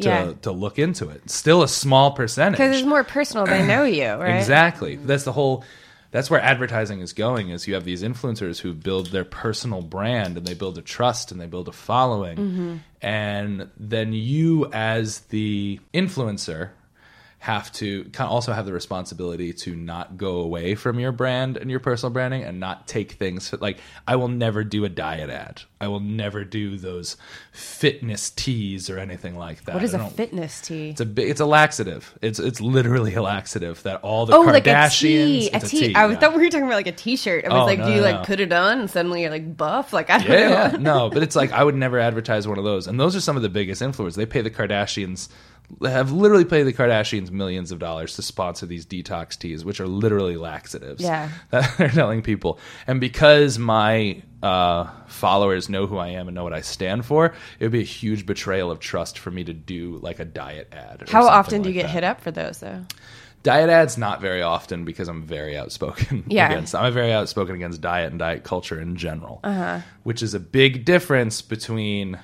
to, Yeah. to look into it. Still a small percentage. because it's more personal they know you [CLEARS THROAT] right Exactly. That's the whole. That's where advertising is going. Is you have these influencers who build their personal brand and they build a trust and they build a following, Mm-hmm. and then you as the influencer have to kind of also have the responsibility to not go away from your brand and your personal branding and not take things like I will never do a diet ad. I will never do those fitness teas or anything like that. What is a fitness tea it's a big, it's a laxative. It's it's literally a laxative that all the Oh, Kardashians. like a tea, a it's tea. I yeah. thought we were talking about like a T-shirt. I was Oh, like, no, do you no, like put it on and suddenly you're like buff? Like I don't yeah, know. yeah. no, but it's like I would never advertise one of those. And those are some of the biggest influencers. They pay the Kardashians have literally paid the Kardashians millions of dollars to sponsor these detox teas, which are literally laxatives. Yeah. [LAUGHS] that they're telling people. And because my uh, followers know who I am and know what I stand for, it would be a huge betrayal of trust for me to do like a diet ad. or How often do you like get that. hit up for those though? Diet ads not very often because I'm very outspoken [LAUGHS] Yeah. against. I'm very outspoken against diet and diet culture in general, which is a big difference between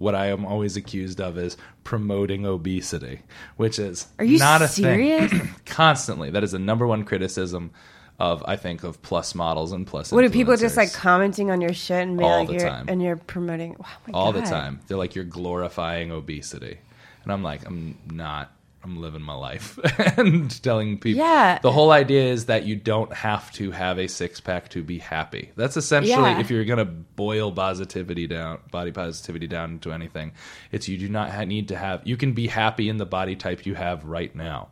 what I am always accused of is promoting obesity, which is Are you not a serious? thing. [CLEARS THROAT] Constantly, that is the number one criticism of I think of plus models and plus. What are people just like commenting on your shit and All like the you're time. and you're promoting oh my all the time. They're like you're glorifying obesity, and I'm like I'm not I'm living my life [LAUGHS] and telling people. Yeah. The whole idea is that you don't have to have a six pack to be happy. That's essentially Yeah. if you're going to boil positivity down, body positivity down into anything, it's you do not ha- need to have. You can be happy in the body type you have right now.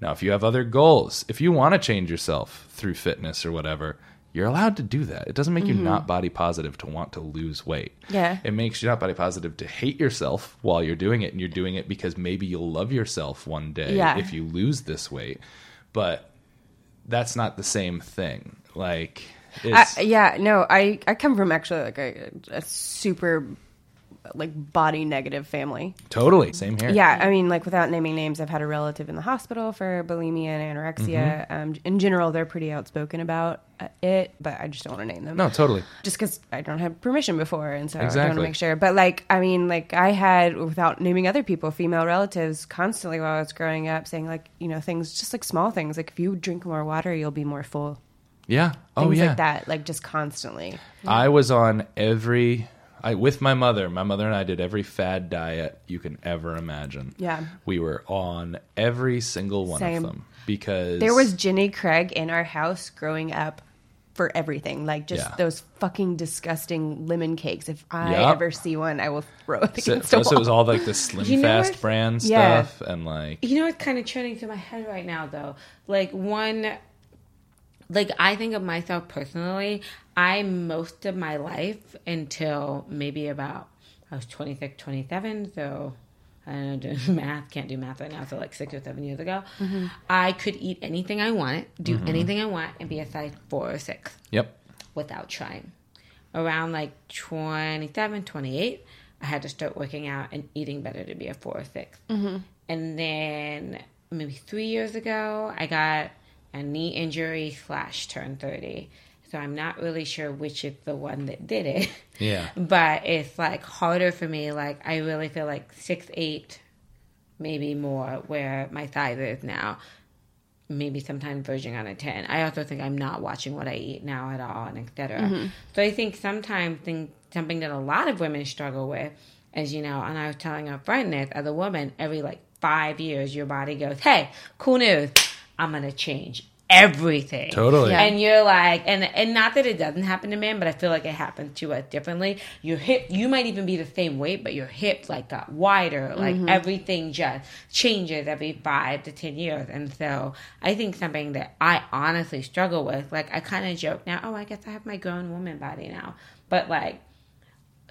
Now, if you have other goals, if you want to change yourself through fitness or whatever, you're allowed to do that. It doesn't make you not body positive to want to lose weight. Mm-hmm. Yeah. It makes you not body positive to hate yourself while you're doing it, and you're doing it because maybe you'll love yourself one day Yeah. if you lose this weight. But that's not the same thing. Like, it's, I, yeah, no, I I come from actually like a, a super like body negative family. totally same here. Yeah, I mean, like without naming names, I've had a relative in the hospital for bulimia and anorexia. Mm-hmm. Um, in general, they're pretty outspoken about uh, it, but I just don't want to name them. No, totally. just because I don't have permission before, and so I just want to make sure. But like, I mean, like I had, without naming other people, female relatives constantly while I was growing up saying like, you know, things just like small things, like if you drink more water, you'll be more full. Yeah. Oh, yeah. like that, like just constantly. I was on every I with my mother. My mother and I did every fad diet you can ever imagine. Yeah. We were on every single one Same. of them because There was Jenny Craig in our house growing up for everything, like just Yeah. those fucking disgusting lemon cakes. If I Yup. ever see one, I will throw it so, against a so it was all like the Slim [LAUGHS] You know Fast what? brand Yeah. stuff and like You know what's kind of churning through my head right now, though? Like, one, like, I think of myself personally, I, most of my life until maybe about, I was 26, 27, so I don't know, [LAUGHS] doing math, can't do math right now, so like six or seven years ago, mm-hmm. I could eat anything I wanted, do mm-hmm. anything I want, and be a size four or six. Yep. without trying. Around like 27, 28, I had to start working out and eating better to be a four or 6 mm-hmm. And then maybe three years ago, I got a knee injury slash turn 30. So I'm not really sure which is the one that did it. Yeah. [LAUGHS] But it's like harder for me. Like I really feel like six, eight, maybe more where my size is now maybe sometimes verging on a 10 i also think i'm not watching what i eat now at all and etc mm-hmm. so i think sometimes thing, something that a lot of women struggle with as you know and i was telling a friend this as a woman every like five years your body goes hey cool news i'm gonna change everything. Totally. Yeah. and you're like and and not that it doesn't happen to men but i feel like it happens to us differently. Your hip you might even be the same weight but your hips like got wider. Like mm-hmm. everything just changes every five to ten years. And so i think something that i honestly struggle with like i kind of joke now oh i guess i have my grown woman body now. But like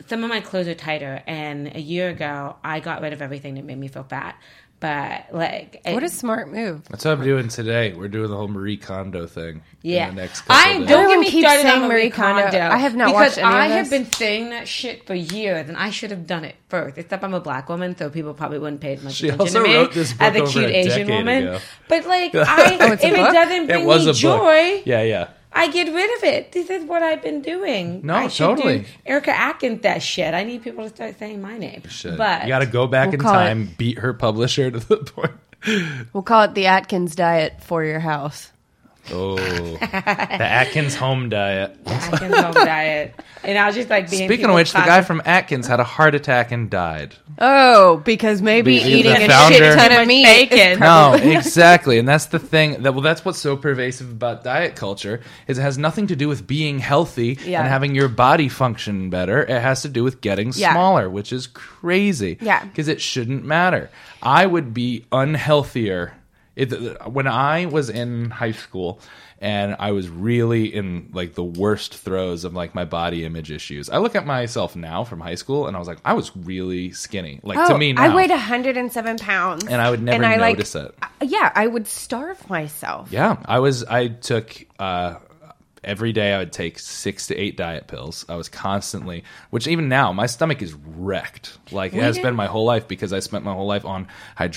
some of my clothes are tighter and a year ago i got rid of everything that made me feel fat but like What a smart move. That's what I'm doing today. We're doing the whole Marie Kondo thing. Yeah, In the next couple I don't get Everyone me keeps started saying on Marie Marie Kondo. Kondo. I have not because watched any of I have been saying that shit for years, and I should have done it first. Except I'm a black woman, so people probably wouldn't pay as much She attention also to me wrote this book as a over cute a Asian woman. ago. But like, [LAUGHS] oh, I, Oh, if it doesn't bring It was me a book. joy, Yeah, yeah. I get rid of it. This is what I've been doing. No, I should totally. Do Erica Atkins, that shit. I need people to start saying my name. Should. But you got to go back We'll in call it- time, beat her publisher to the [LAUGHS] point. We'll call it the Atkins diet for your house. Oh, [LAUGHS] the Atkins home diet. Atkins home diet, and I was just like being. Speaking of which, the guy from Atkins had a heart attack and died. Oh, because maybe Be- the eating a founder- shit ton of meat bacon. No, [LAUGHS] exactly, and that's the thing. That well, that's what's so pervasive about diet culture is it has nothing to do with being healthy Yeah. and having your body function better. It has to do with getting Yeah. smaller, which is crazy. Yeah. because it shouldn't matter. I would be unhealthier it, when I was in high school. And I was really in like the worst throes of like my body image issues. I look at myself now from high school, and I was like, I was really skinny. Like Oh, to me now, I weighed 107 pounds, And I would never I, like, notice it. uh, Yeah, I would starve myself. Yeah, I was. I took uh, every day. I would take six to eight diet pills. I was constantly, which even now, my stomach is wrecked. Like it has did- been my whole life because I spent my whole life on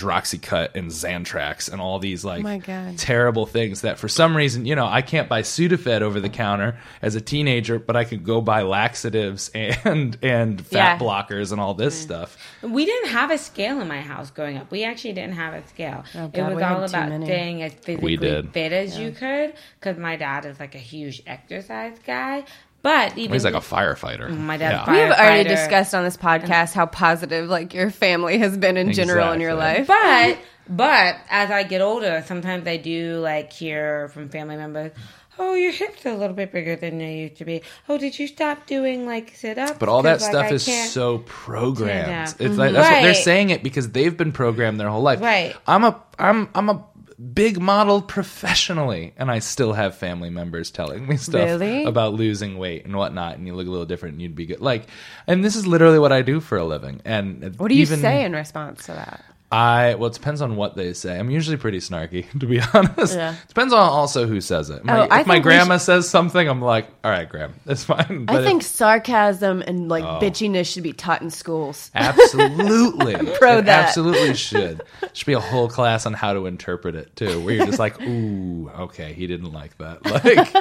hydroxycut and Zantrex and all these like oh my God. terrible things that for some reason, you know, I can't buy Sudafed over the counter as a teenager, but I could go buy laxatives [LAUGHS] and and fat Yeah. blockers and all this stuff. We didn't have a scale in my house growing up. We actually didn't have a scale. Oh, it was all about many. staying as physically did. fit as you could because my dad is like a huge exercise guy. But even He's like a firefighter. Mm, my dad's Yeah. We have already discussed on this podcast how positive like your family has been in general in your life. But But as I get older, sometimes I do like hear from family members, "Oh, your hips are a little bit bigger than they used to be. Oh, did you stop doing like sit ups?" But all that stuff is so programmed. Yeah. It's like that's what they're saying it because they've been programmed their whole life. Right. I'm a I'm I'm a big model professionally, and I still have family members telling me stuff Really? about losing weight and whatnot, and you look a little different, and you'd be good. Like, and this is literally what I do for a living. And What do you even, say in response to that? I well, it depends on what they say. I'm usually pretty snarky, [LAUGHS] to be honest. Yeah. Depends on also who says it. My, Oh, I if my grandma says something, I'm like, all right, Graham, [LAUGHS] that's fine. I But if- think sarcasm and like Oh. bitchiness should be taught in schools. [LAUGHS] Absolutely. Pro that. Absolutely should. Should be a whole class on how to interpret it too, where you're just like, ooh, okay, he didn't like that. Like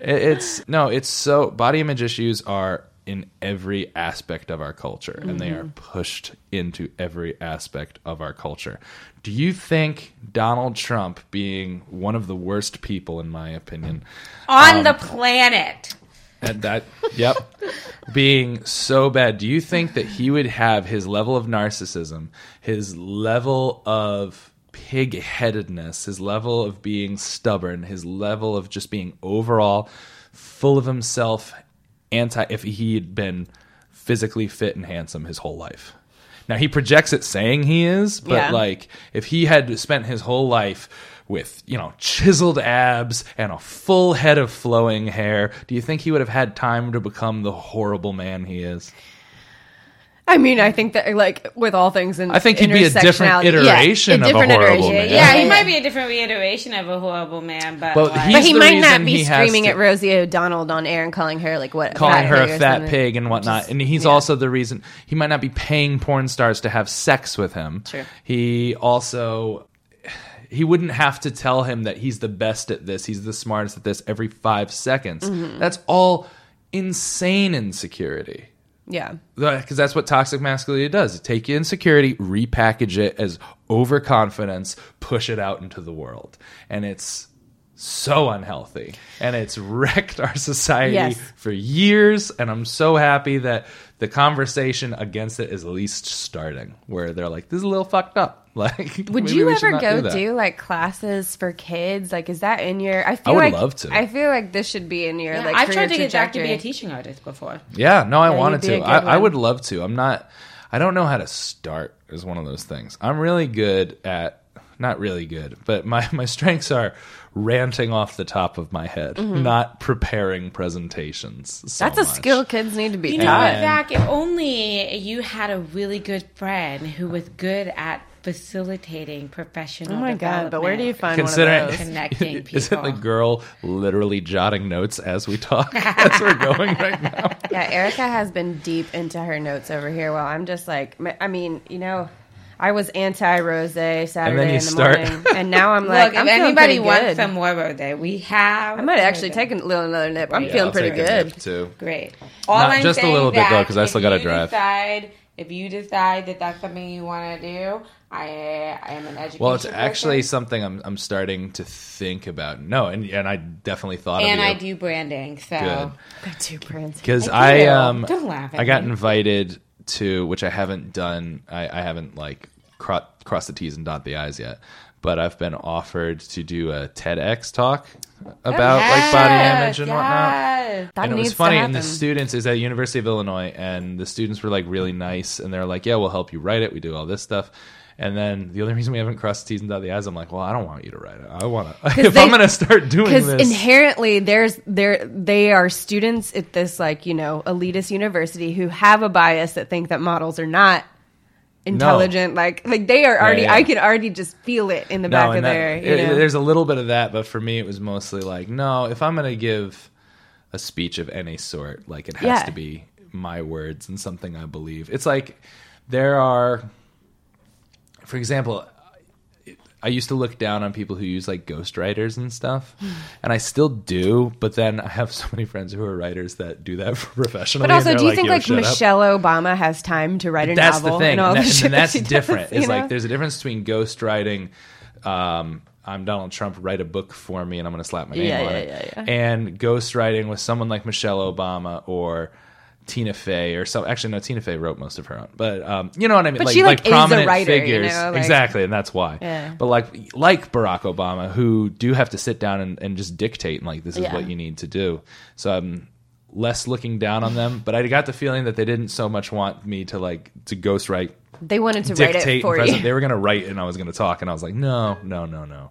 it- it's no, it's so body image issues are in every aspect of our culture and they are pushed into every aspect of our culture. Do you think Donald Trump being one of the worst people in my opinion on Um, the planet. and that, yep, [LAUGHS] being so bad. Do you think that he would have his level of narcissism, his level of pig headedness, his level of being stubborn, his level of just being overall full of himself, anti, if he had been physically fit and handsome his whole life? Now he projects it saying he is, but Yeah. like if he had spent his whole life with, you know, chiseled abs and a full head of flowing hair, do you think he would have had time to become the horrible man he is? I mean, I think that like with all things in I think he'd be a different intersectionality- iteration yeah, of a different horrible iteration. man. Yeah, he might be a different reiteration of a horrible man, but But like, But he might not be screaming to- at Rosie O'Donnell on air and calling her like what calling her pig a or fat pig and whatnot. and he's yeah. also the reason he might not be paying porn stars to have sex with him. True. He also he wouldn't have to tell him that he's the best at this, he's the smartest at this every five seconds. Mm-hmm. That's all insane insecurity. Yeah. Because that's what toxic masculinity does. It take insecurity, repackage it as overconfidence, push it out into the world. And it's so unhealthy. And it's [LAUGHS] wrecked our society Yes. for years. And I'm so happy that the conversation against it is at least starting, where they're like, this is a little fucked up. [LAUGHS] Like, Would you ever go do do, like classes for kids? Like, is that in your? I feel would like love to. I feel like this should be in your Yeah, like. I've tried to get back to be a teaching artist before. Yeah, no, I Yeah, wanted you'd be a to. I, I would love to. I'm not. I don't know how to start. Is one of those things. I'm really good at. Not really good, but my [LAUGHS] my strengths are ranting off the top of my head, not preparing presentations. so Mm-hmm. That's a much. skill kids need to be You know taught. what, Zach? If only you had a really good friend who was good at facilitating professional. Oh my god! But where do you find Considering one of those? Connecting [LAUGHS] isn't the girl literally jotting notes as we talk [LAUGHS] as we're going right now? Yeah, Erica has been deep into her notes over here. While I'm just like, I mean, you know, I was anti rose Saturday you in the start- morning, and now I'm [LAUGHS] like, Look, I'm if feeling anybody pretty wants good. some more rosé, we have. I might actually take a little another nip. I'm Yeah, feeling I'll pretty take a good. nip, too. Great. All Not I'm just a saying, little bit, though, Zach, 'cause I if still gotta you drive. Decide, if you decide that that's something you want to do, I, I am an education. Well, it's actually person, something I'm I'm starting to think about. No, and and I definitely thought and of you. And I do branding. So Good. Got two brands. because Thank I you. um Don't laugh at I got me. invited to which I haven't done. I, I haven't like cro- crossed the T's and dot the I's yet, but I've been offered to do a TEDx talk about like body image and whatnot. That and it was funny, and the students is at University of Illinois, and the students were like really nice, and they're like, "Yeah, we'll help you write it. We do all this stuff." And then the only reason we haven't crossed the T's and dot the I's, I'm like, "Well, I don't want you to write it. I want to. [LAUGHS] If they- I'm going to start doing because this, inherently there's there they are students at this like you know elitist university who have a bias that think that models are not intelligent like like they are already yeah. i could already just feel it in the back of that- their it- there's a little bit of that, but for me, it was mostly like, no, if I'm going to give a speech of any sort, like it has Yeah. to be my words and something I believe. It's like there are, for example, I used to look down on people who use like ghostwriters and stuff, and I still do. But then I have so many friends who are writers that do that [LAUGHS] professionally. but also do you think "Yo, like shut up." michelle obama has time to write a that's novel the thing, and all and, that- and that's [LAUGHS] does, different. you It's know? like there's a difference between ghostwriting. Um, I'm Donald Trump. Write a book for me, and I'm going to slap my name Yeah, on yeah, it. yeah, yeah. And ghostwriting with someone like Michelle Obama or Tina Fey or so. Actually, no, Tina Fey wrote most of her own, but um, you know what I mean. But she, like, a prominent writer, you figures, know, like- exactly, and that's why. Yeah. But like like Barack Obama, who do have to sit down and, and just dictate, and like this is Yeah. what you need to do. So I'm less looking down on them, but I got the feeling that they didn't so much want me to like to ghostwrite They wanted to write it for present. you. They were going to write and I was going to talk, and I was like, no, no, no, no.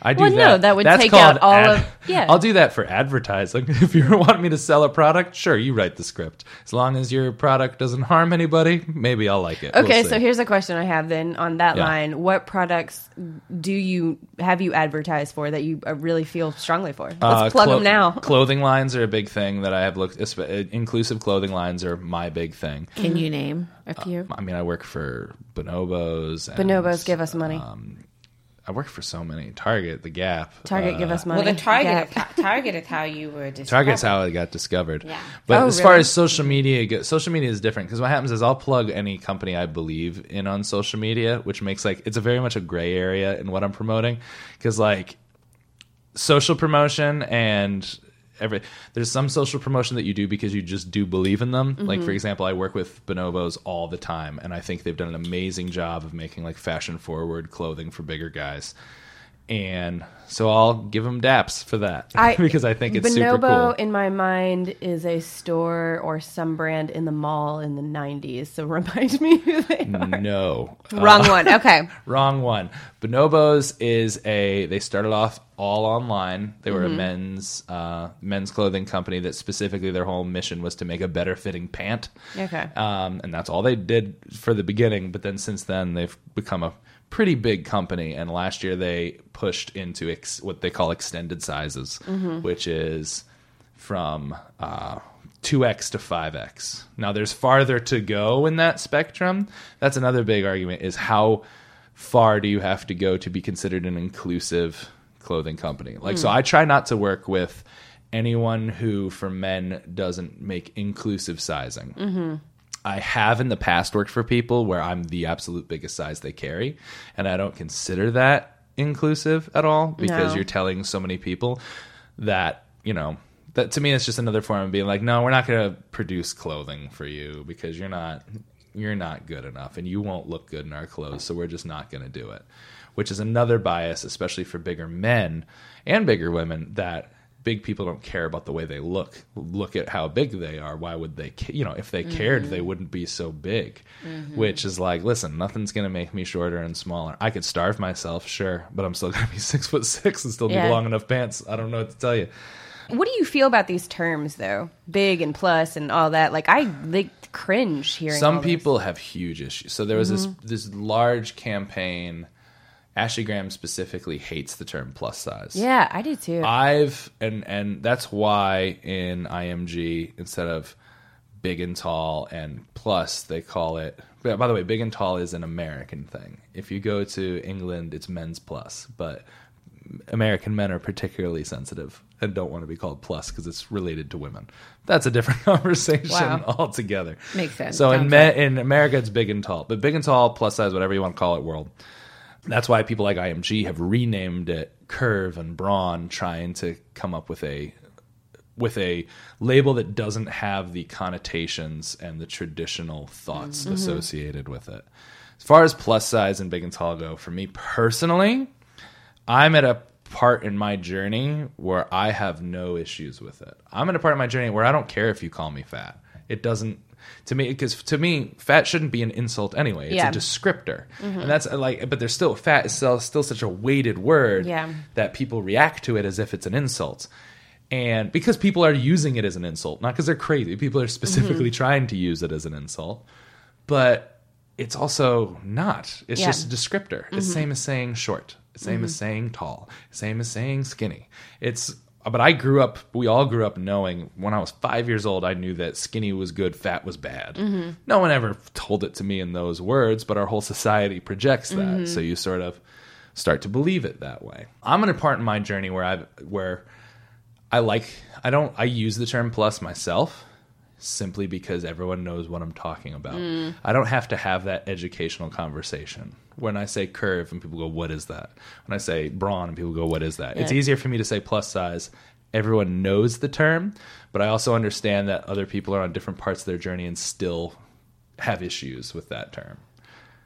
I do Well, that. no, that would That's take called out all of- yeah. I'll do that for advertising. [LAUGHS] If you want me to sell a product, sure, you write the script. As long as your product doesn't harm anybody, maybe I'll like it. We'll Okay, so here's a question I have then on that Yeah. line. What products do you have you advertised for that you uh, really feel strongly for? Let's Uh, plug clo- them now. [LAUGHS] Clothing lines are a big thing that I have looked. esp- uh, Inclusive clothing lines are my big thing. Can you name a few? I mean, I work for Bonobos. And, Bonobos, give us money. Um, I work for so many. Target, The Gap. Target, uh, give us money. well, the target Gap. [LAUGHS] target is how you were discovered. Target's how it got discovered. Yeah. But Oh, as far as social media, go- social media is different because what happens is I'll plug any company I believe in on social media, which makes like it's a very much a gray area in what I'm promoting because like social promotion and every there's some social promotion that you do because you just do believe in them. Like Mm-hmm. for example, I work with Bonobos all the time, and I think they've done an amazing job of making like fashion forward clothing for bigger guys. And so I'll give them daps for that I- [LAUGHS] because I think it's Bonobo super cool. in my mind is a store or some brand in the mall in the 90s. So [LAUGHS] remind me who they are. No. Uh, Wrong one. Okay. [LAUGHS] wrong one. Bonobos is a they started off all online. They were a men's uh, men's clothing company that specifically their whole mission was to make a better fitting pant. Okay. Um, and that's all they did for the beginning, but then since then they've become a pretty big company and last year they pushed into ex- what they call extended sizes, mm-hmm. which is from uh, 2x to 5x. Now there's farther to go in that spectrum. That's another big argument is how far do you have to go to be considered an inclusive clothing company? Like so mm. I try not to work with anyone who for men doesn't make inclusive sizing. Mm-hmm. I have in the past worked for people where I'm the absolute biggest size they carry, and I don't consider that inclusive at all because No. you're telling so many people that, you know, that to me it's just another form of being like, no, we're not going to produce clothing for you because you're not you're not good enough and you won't look good in our clothes, so we're just not going to do it. Which is another bias especially for bigger men and bigger women that big people don't care about the way they look. Look at how big they are. Why would they? ca- You know, if they cared, they mm-hmm. wouldn't be so big. Mm-hmm. Which is like, listen, nothing's gonna make me shorter and smaller. I could starve myself, sure, but I'm still [LAUGHS] gonna be six foot six and still Yeah. be long enough pants. I don't know what to tell you. What do you feel about these terms, though? Big and plus and all that. Like, I like cringe hearing Some people have huge issues. So there was this mm-hmm. this large campaign. Ashley Graham specifically hates the term plus size. Yeah, I do too. I've and and that's why in IMG instead of big and tall and plus they call it. By the way, big and tall is an American thing. If you go to England, it's men's plus, but American men are particularly sensitive and don't want to be called plus because it's related to women. That's a different [LAUGHS] conversation Wow. altogether. Makes sense. So in me, in America, it's big and tall, but big and tall, plus size, whatever you want to call it, world. That's why people like IMG have renamed it Curve and Brawn, trying to come up with a with a label that doesn't have the connotations and the traditional thoughts mm-hmm. associated with it. As far as plus size and big and tall go, for me personally, I'm at a part in my journey where I have no issues with it. I'm at a part of my journey where I don't care if you call me fat. It doesn't to me because to me fat shouldn't be an insult anyway. It's Yeah. a descriptor. Mm-hmm. And that's uh, like but there's still fat is still, still such a weighted word Yeah. that people react to it as if it's an insult. And because people are using it as an insult, not because they're crazy. People are specifically mm-hmm. trying to use it as an insult. But it's also not. It's Yeah. just a descriptor. It's the same as saying short. It's the same as saying tall. Same as saying skinny. It's but I grew up we all grew up knowing when I was 5 years old I knew that skinny was good, fat was bad. Mm-hmm. No one ever told it to me in those words, but our whole society projects that. Mm-hmm. So you sort of start to believe it that way. I'm in a part in my journey where I where I like I don't I use the term plus myself simply because everyone knows what I'm talking about. Mm. I don't have to have that educational conversation. When I say curve and people go, "What is that?" When I say brawn and people go, "What is that?" It's easier for me to say plus size everyone knows the term, but I also understand that other people are on different parts of their journey and still have issues with that term.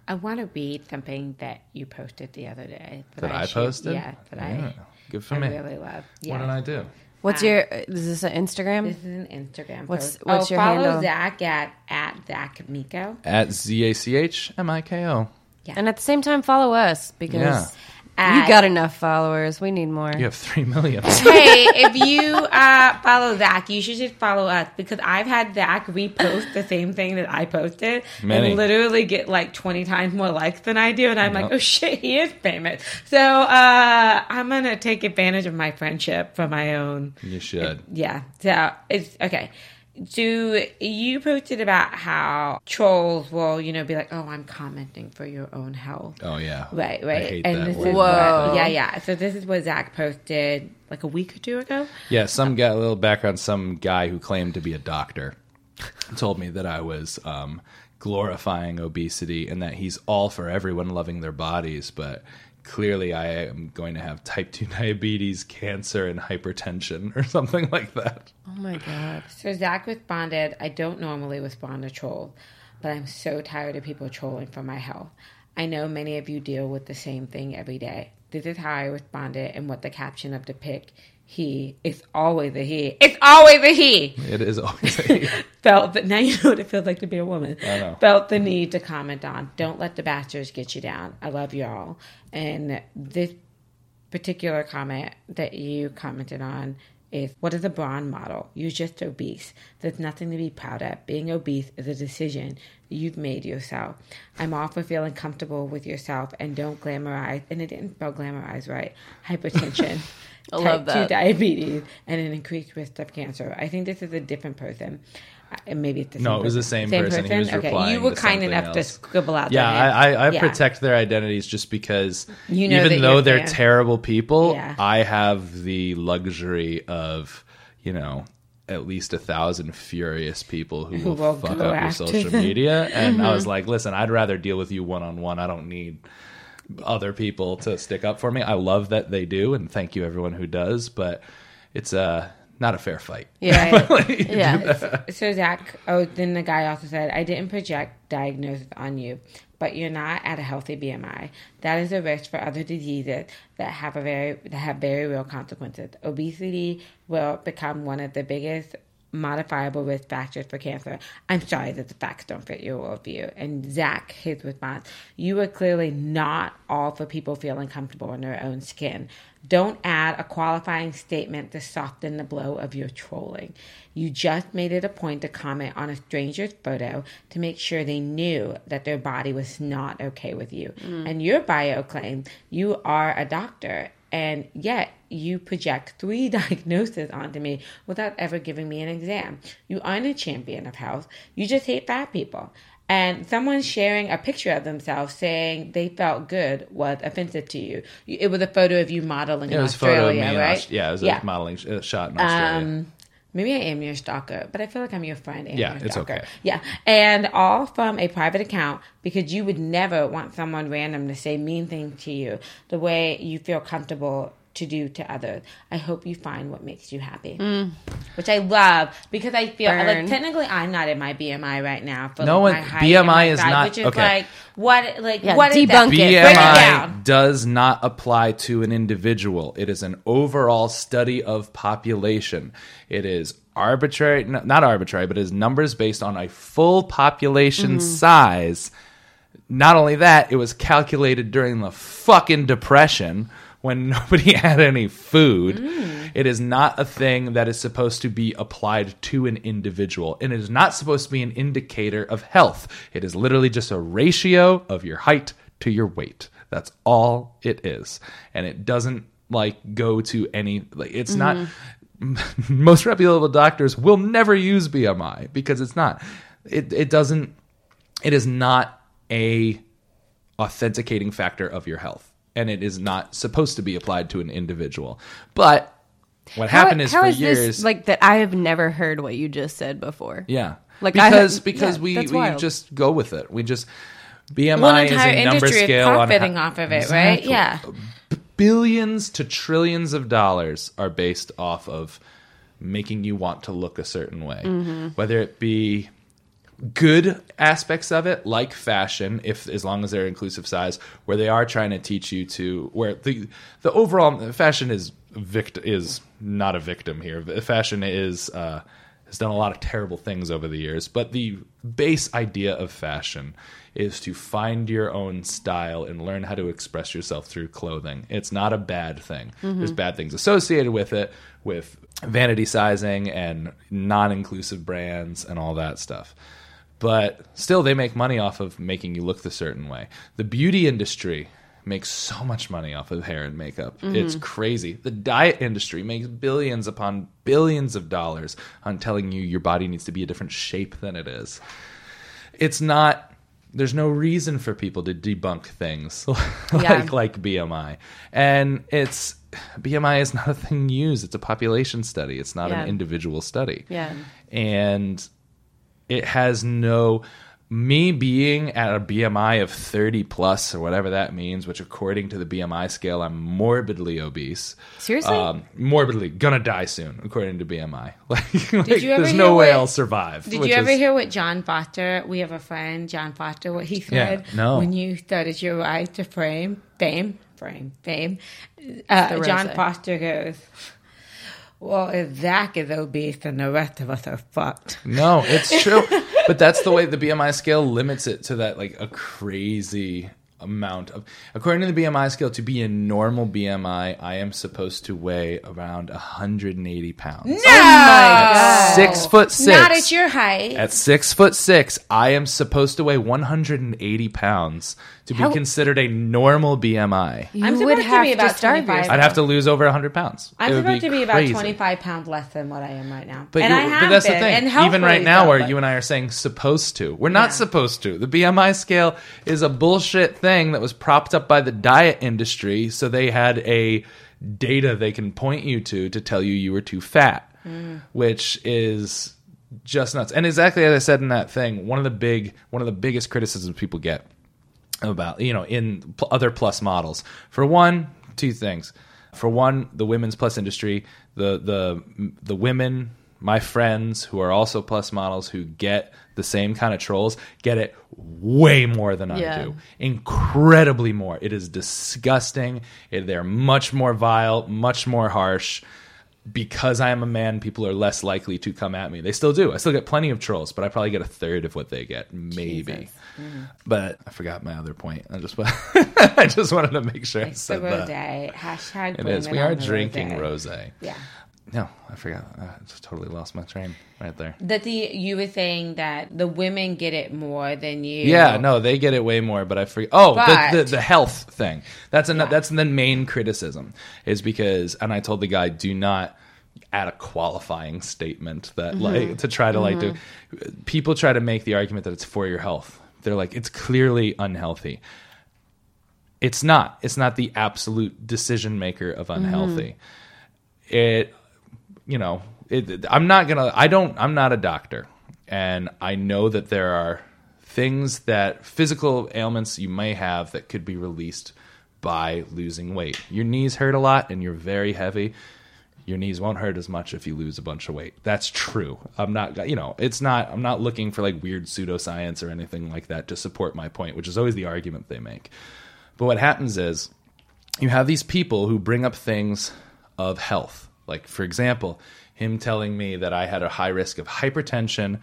I want to read something that you posted the other day. That I should- posted? Yeah, that Yeah, I, good for I me. really love. Yeah. What did I do? What's um, your? Is this an Instagram? This is an Instagram What's- post. what's oh, your follow handle? Zach at, at Zach Miko. At Z A C H M I K O. And at the same time, follow us because Yeah. you got enough followers. We need more. You have three million. [LAUGHS] hey, if you uh, follow Zach, you should just follow us because I've had Zach repost the same thing that I posted Many. and literally get like 20 times more likes than I do. And I'm Yep. like, oh shit, he is famous. So uh, I'm going to take advantage of my friendship for my own. you should. Yeah. So it's okay. Do you posted about how trolls will, you know, be like, "Oh, I'm commenting for your own health." Oh yeah. Right, I right. hate and that this word. is Whoa. what, yeah, yeah. So this is what Zach posted like a week or two ago. Yeah, some guy, a little background. Some guy who claimed to be a doctor told me that I was um, glorifying obesity and that he's all for everyone loving their bodies, but clearly I am going to have type 2 [LAUGHS] diabetes, cancer, and hypertension or something like that. Oh my god. So Zach responded, I don't normally respond to trolls, but I'm so tired of people trolling for my health. I know many of you deal with the same thing every day. This is how I responded and what the caption of the pic he it's always a he. It's always a he. It is always a, he. [LAUGHS] Felt that now you know what it feels like to be a woman. I know. Felt the need to comment on. Don't let the bastards get you down. I love you all. And this particular comment that you commented on is what is a brawn model? You're just obese. There's nothing to be proud of. Being obese is a decision you've made yourself. I'm all for feeling comfortable with yourself and don't glamorize, and it didn't spell glamorize right, hypertension, [LAUGHS] I type love 2 diabetes, and an increased risk of cancer. I think this is a different person. Uh, And maybe it's the No, same it was the person. same person. He was okay, replying you were to kind something enough to scribble out. yeah, their. I, I, I Yeah. protect their identities just because You know even though they're fan. terrible people, Yeah. I have the luxury of, you know, at least a thousand furious people who, Who will, will fuck up your social them. media. And I was like, listen, I'd rather deal with you one on one. I don't need other people to stick up for me. I love that they do, and thank you everyone who does, but it's uh, not a fair fight. Yeah. Right. yeah. [LAUGHS] So Zach, oh, then the guy also said, I didn't project diagnosis on you, but you're not at a healthy BMI. That is a risk for other diseases that have a very that have very real consequences. Obesity will become one of the biggest modifiable risk factors for cancer. I'm sorry that the facts don't fit your worldview. And Zach, his response, you are clearly not all for people feeling comfortable in their own skin. Don't add a qualifying statement to soften the blow of your trolling. You just made it a point to comment on a stranger's photo to make sure they knew that their body was not okay with you. Mm. And your bio claimed you are a doctor and yet you project three [LAUGHS] diagnoses onto me without ever giving me an exam. You aren't a champion of health. You just hate fat people. And someone sharing a picture of themselves saying they felt good was offensive to you. It was a photo of you modeling It in was a photo of Australia, me in right? Yeah, it was yeah. a modeling sh- uh, shot in Australia. Um, maybe I am your stalker, but I feel like I'm your friend and Yeah, your it's stalker. okay. Yeah, and all from a private account because you would never want someone random to say mean things to you the way you feel comfortable to do to others. I hope you find what makes you happy, mm. which I love because I feel Burn. like technically I'm not in my BMI right now. For No like, one- my height BMI and is not- which is okay. like what like Yeah, what is that? debunk it. Break it BMI down. does not apply to an individual. It is an overall study of population. It is arbitrary, n- not arbitrary, but it is numbers based on a full population mm-hmm. size. Not only that, it was calculated during the fucking depression when [LAUGHS] nobody had any food. Mm. It is not a thing that is supposed to be applied to an individual. And it is not supposed to be an indicator of health. It is literally just a ratio of your height to your weight. That's all it is. And it doesn't like go to any like it's not mm-hmm. [LAUGHS] most reputable doctors will never use BMI because it's not it it doesn't it is not a authenticating factor of your health and it is not supposed to be applied to an individual but what happened is how for is years this like that? I have never heard what you just said before. yeah Like, because have- because yeah, we we wild. just go with it we just BMI Well, is a number scale on profiting how- off of it, right? Yeah. billions to trillions of dollars are based off of making you want to look a certain way, mm-hmm. whether it be good aspects of it like fashion if as long as they're inclusive size where they are trying to teach you to where the the overall fashion is vict is not a victim here. Fashion is uh has done a lot of terrible things over the years but the base idea of fashion is to find your own style and learn how to express yourself through clothing. It's not a bad thing. There's bad things associated with it with vanity sizing and non-inclusive brands and all that stuff but still they make money off of making you look the certain way. The beauty industry makes so much money off of hair and makeup. Mm-hmm. It's crazy. The diet industry makes billions upon billions of dollars on telling you your body needs to be a different shape than it is. It's not there's no reason for people to debunk things [LAUGHS] like Yeah. like BMI. And it's BMI is not a thing used. It's a population study. It's not Yeah. an individual study Yeah. and it has no me being at a BMI of 30 plus or whatever that means, which according to the BMI scale, I'm morbidly obese. Seriously? Um, morbidly gonna die soon, according to BMI. [LAUGHS] Like, like, there's no way what- I'll survive. Did you ever is- hear what John Foster? We have a friend, John Foster. What he said Yeah, no. when you started your rise to fame, fame, frame, fame. Uh, John. Foster goes, "Well, if Zach is obese, then the rest of us are fucked." No, it's true. [LAUGHS] but that's the way the BMI scale limits it to that like a crazy amount of according to the BMI scale to be a normal BMI I am supposed to weigh around 180 pounds. No, oh Six foot six. Not at your height. At six foot six, I am supposed to weigh 180 pounds to be How- considered a normal BMI. You I'm would supposed to have be to about starve 25. I'd have to lose over 100 pounds. I'm supposed to be about 25 pounds less than what I am right now. But, and you, I have but that's been, the thing. and Even right now, so, where but- you and I are saying supposed to, we're not Yeah. supposed to. The BMI scale is a bullshit thing that was propped up by the diet industry, so they had a data they can point you to to tell you you were too fat, Mm. which is just nuts. And exactly as I said in that thing, one of the big, one of the biggest criticisms people get about you know in other plus models for one two things for one the women's plus industry the the the women my friends who are also plus models who get the same kind of trolls get it way more than Yeah. I do incredibly more it is disgusting it, they're much more vile much more harsh because I am a man, people are less likely to come at me. They still do. I still get plenty of trolls, but I probably get a third of what they get, maybe. But I forgot my other point. I just [LAUGHS] I just wanted to make sure It's the said that. rosé. Hashtag It is. We are drinking rosé. Yeah. No, I forgot. I just totally lost my train right there. That the you were saying that the women get it more than you. Yeah, no, they get it way more, but I forget. Oh, the, But- the the health thing. That's an, that's the main criticism is because, and I told the guy, do not add a qualifying statement that mm-hmm. like to try to like do. Mm-hmm. People try to make the argument that it's for your health. They're like, it's clearly unhealthy. It's not. It's not the absolute decision maker of unhealthy. Mm-hmm. It, you know, it, I'm not gonna. I don't. I'm not a doctor, and I know that there are things that physical ailments you may have that could be released by losing weight. Your knees hurt a lot, and you're very heavy. Your knees won't hurt as much if you lose a bunch of weight. That's true. I'm not, you know, it's not. I'm not looking for like weird pseudoscience or anything like that to support my point, which is always the argument they make. But what happens is you have these people who bring up things of health. Like, for example, him telling me that I had a high risk of hypertension,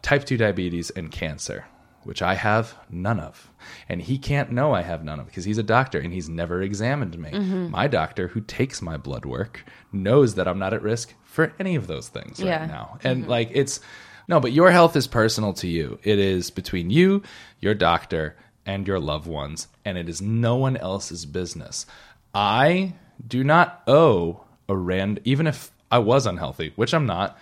type 2 diabetes, and cancer, which I have none of. And he can't know I have none of because he's a doctor and he's never examined me. Mm-hmm. My doctor, who takes my blood work, knows that I'm not at risk for any of those things Yeah. right now. And, mm-hmm. like, it's no, but your health is personal to you. It is between you, your doctor, and your loved ones, and it is no one else's business. I do not owe a rand even if I was unhealthy, which I'm not.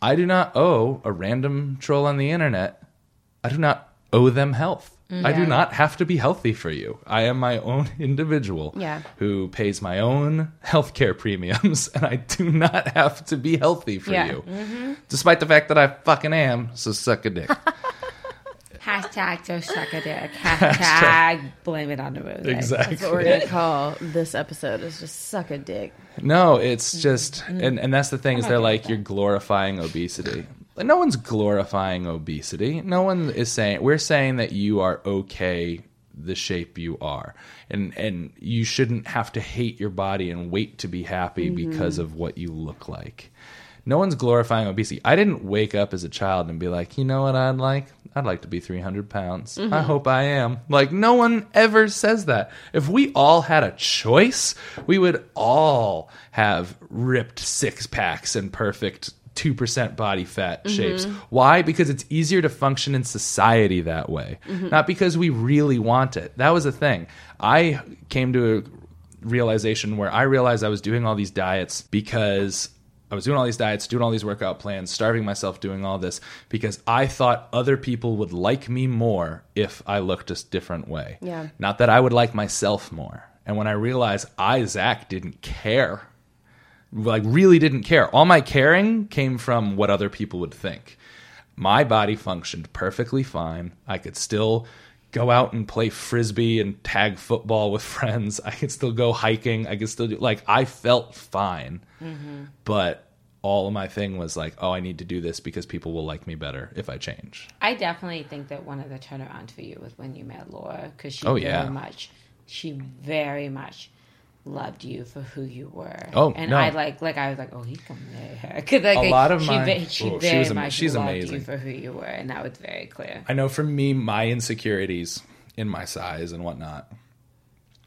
I do not owe a random troll on the internet. I do not owe them health. Mm. I do not have to be healthy for you. I am my own [LAUGHS] individual Yeah. who pays my own healthcare premiums, [LAUGHS] and I do not have to be healthy for Yeah. you, mm-hmm. despite the fact that I fucking am. So suck a dick. [LAUGHS] Hashtag so suck a dick. [LAUGHS] Hashtag blame it on the rose. That's what we're gonna call this episode. Is just suck a dick. No, it's just, and, and that's the thing is they're like, you're glorifying obesity. No one's glorifying obesity. No one is saying, we're saying that you are okay the shape you are. And, and you shouldn't have to hate your body and wait to be happy mm-hmm. because of what you look like. No one's glorifying obesity. I didn't wake up as a child and be like, you know what I'd like? I'd like to be 300 pounds. Mm-hmm. I hope I am. Like, no one ever says that. If we all had a choice, we would all have ripped six packs and perfect 2% body fat mm-hmm. shapes. Why? Because it's easier to function in society that way, mm-hmm. not because we really want it. That was a thing. I came to a realization where I realized I was doing all these diets because I was doing all these diets, doing all these workout plans, starving myself doing all this because I thought other people would like me more if I looked a different way. Yeah. Not that I would like myself more. And when I realized I, Zach, didn't care, like really didn't care, all my caring came from what other people would think. My body functioned perfectly fine. I could still go out and play frisbee and tag football with [LAUGHS] friends. I could still go hiking. I could still do like I felt fine. Mm-hmm. But all of my thing was like, oh, I need to do this because people will like me better if I change. I definitely think that one of the turnarounds for you was when you met Laura because she Oh, very yeah. much, she very much loved you for who you were. Oh, and no. I like, like I was like, oh, he's marry her because [LAUGHS] like A lot of she, my- oh, she very was much she's loved amazing. you for who you were, and that was very clear. I know for me, my insecurities in my size and whatnot,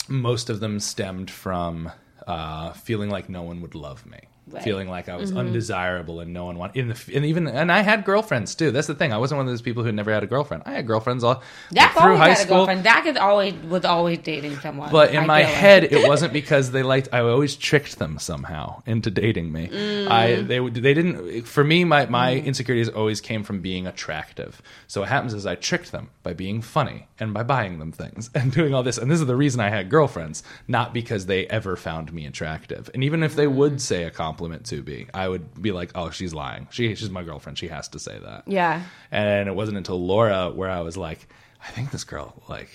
most of them stemmed from uh, feeling like no one would love me. Right. Feeling like I was mm-hmm. undesirable and no one wanted in the and even and I had girlfriends too. That's the thing. I wasn't one of those people who never had a girlfriend. I had girlfriends all Zach through high had school. girlfriend. Zach is always was always dating someone. But in I my feel like. head, it wasn't because they liked. I always tricked them somehow into dating me. Mm. I they they didn't. For me, my my insecurities always came from being attractive. So what happens is I tricked them by being funny and by buying them things [LAUGHS] and doing all this. And this is the reason I had girlfriends, not because they ever found me attractive. And even if they mm. would say a compliment to be. I would be like, "Oh, she's lying. She she's my girlfriend. She has to say that." Yeah. And it wasn't until Laura where I was like, I think this girl like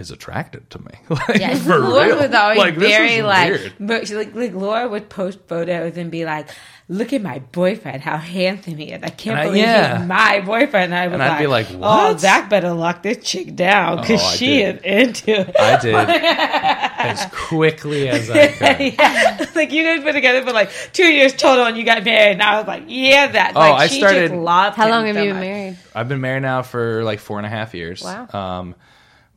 is attracted to me. [LAUGHS] [LAUGHS] like, Yeah, for Laura real. was always Like, very like, weird. but like, like Laura would post photos and be like, "Look at my boyfriend, how handsome he is! I can't And I- believe yeah. he's my boyfriend." And I was And I'd be like, "Oh, Zach better lock this chick down because Oh, she did. is into it." I did [LAUGHS] as quickly as I could. yeah, like you guys been together for like two years total, and you got married, and I was like, "Yeah, that." Oh, like, I she started- Just loved How long have so you been much. married? I've been married now for like four and a half years. Wow. Um,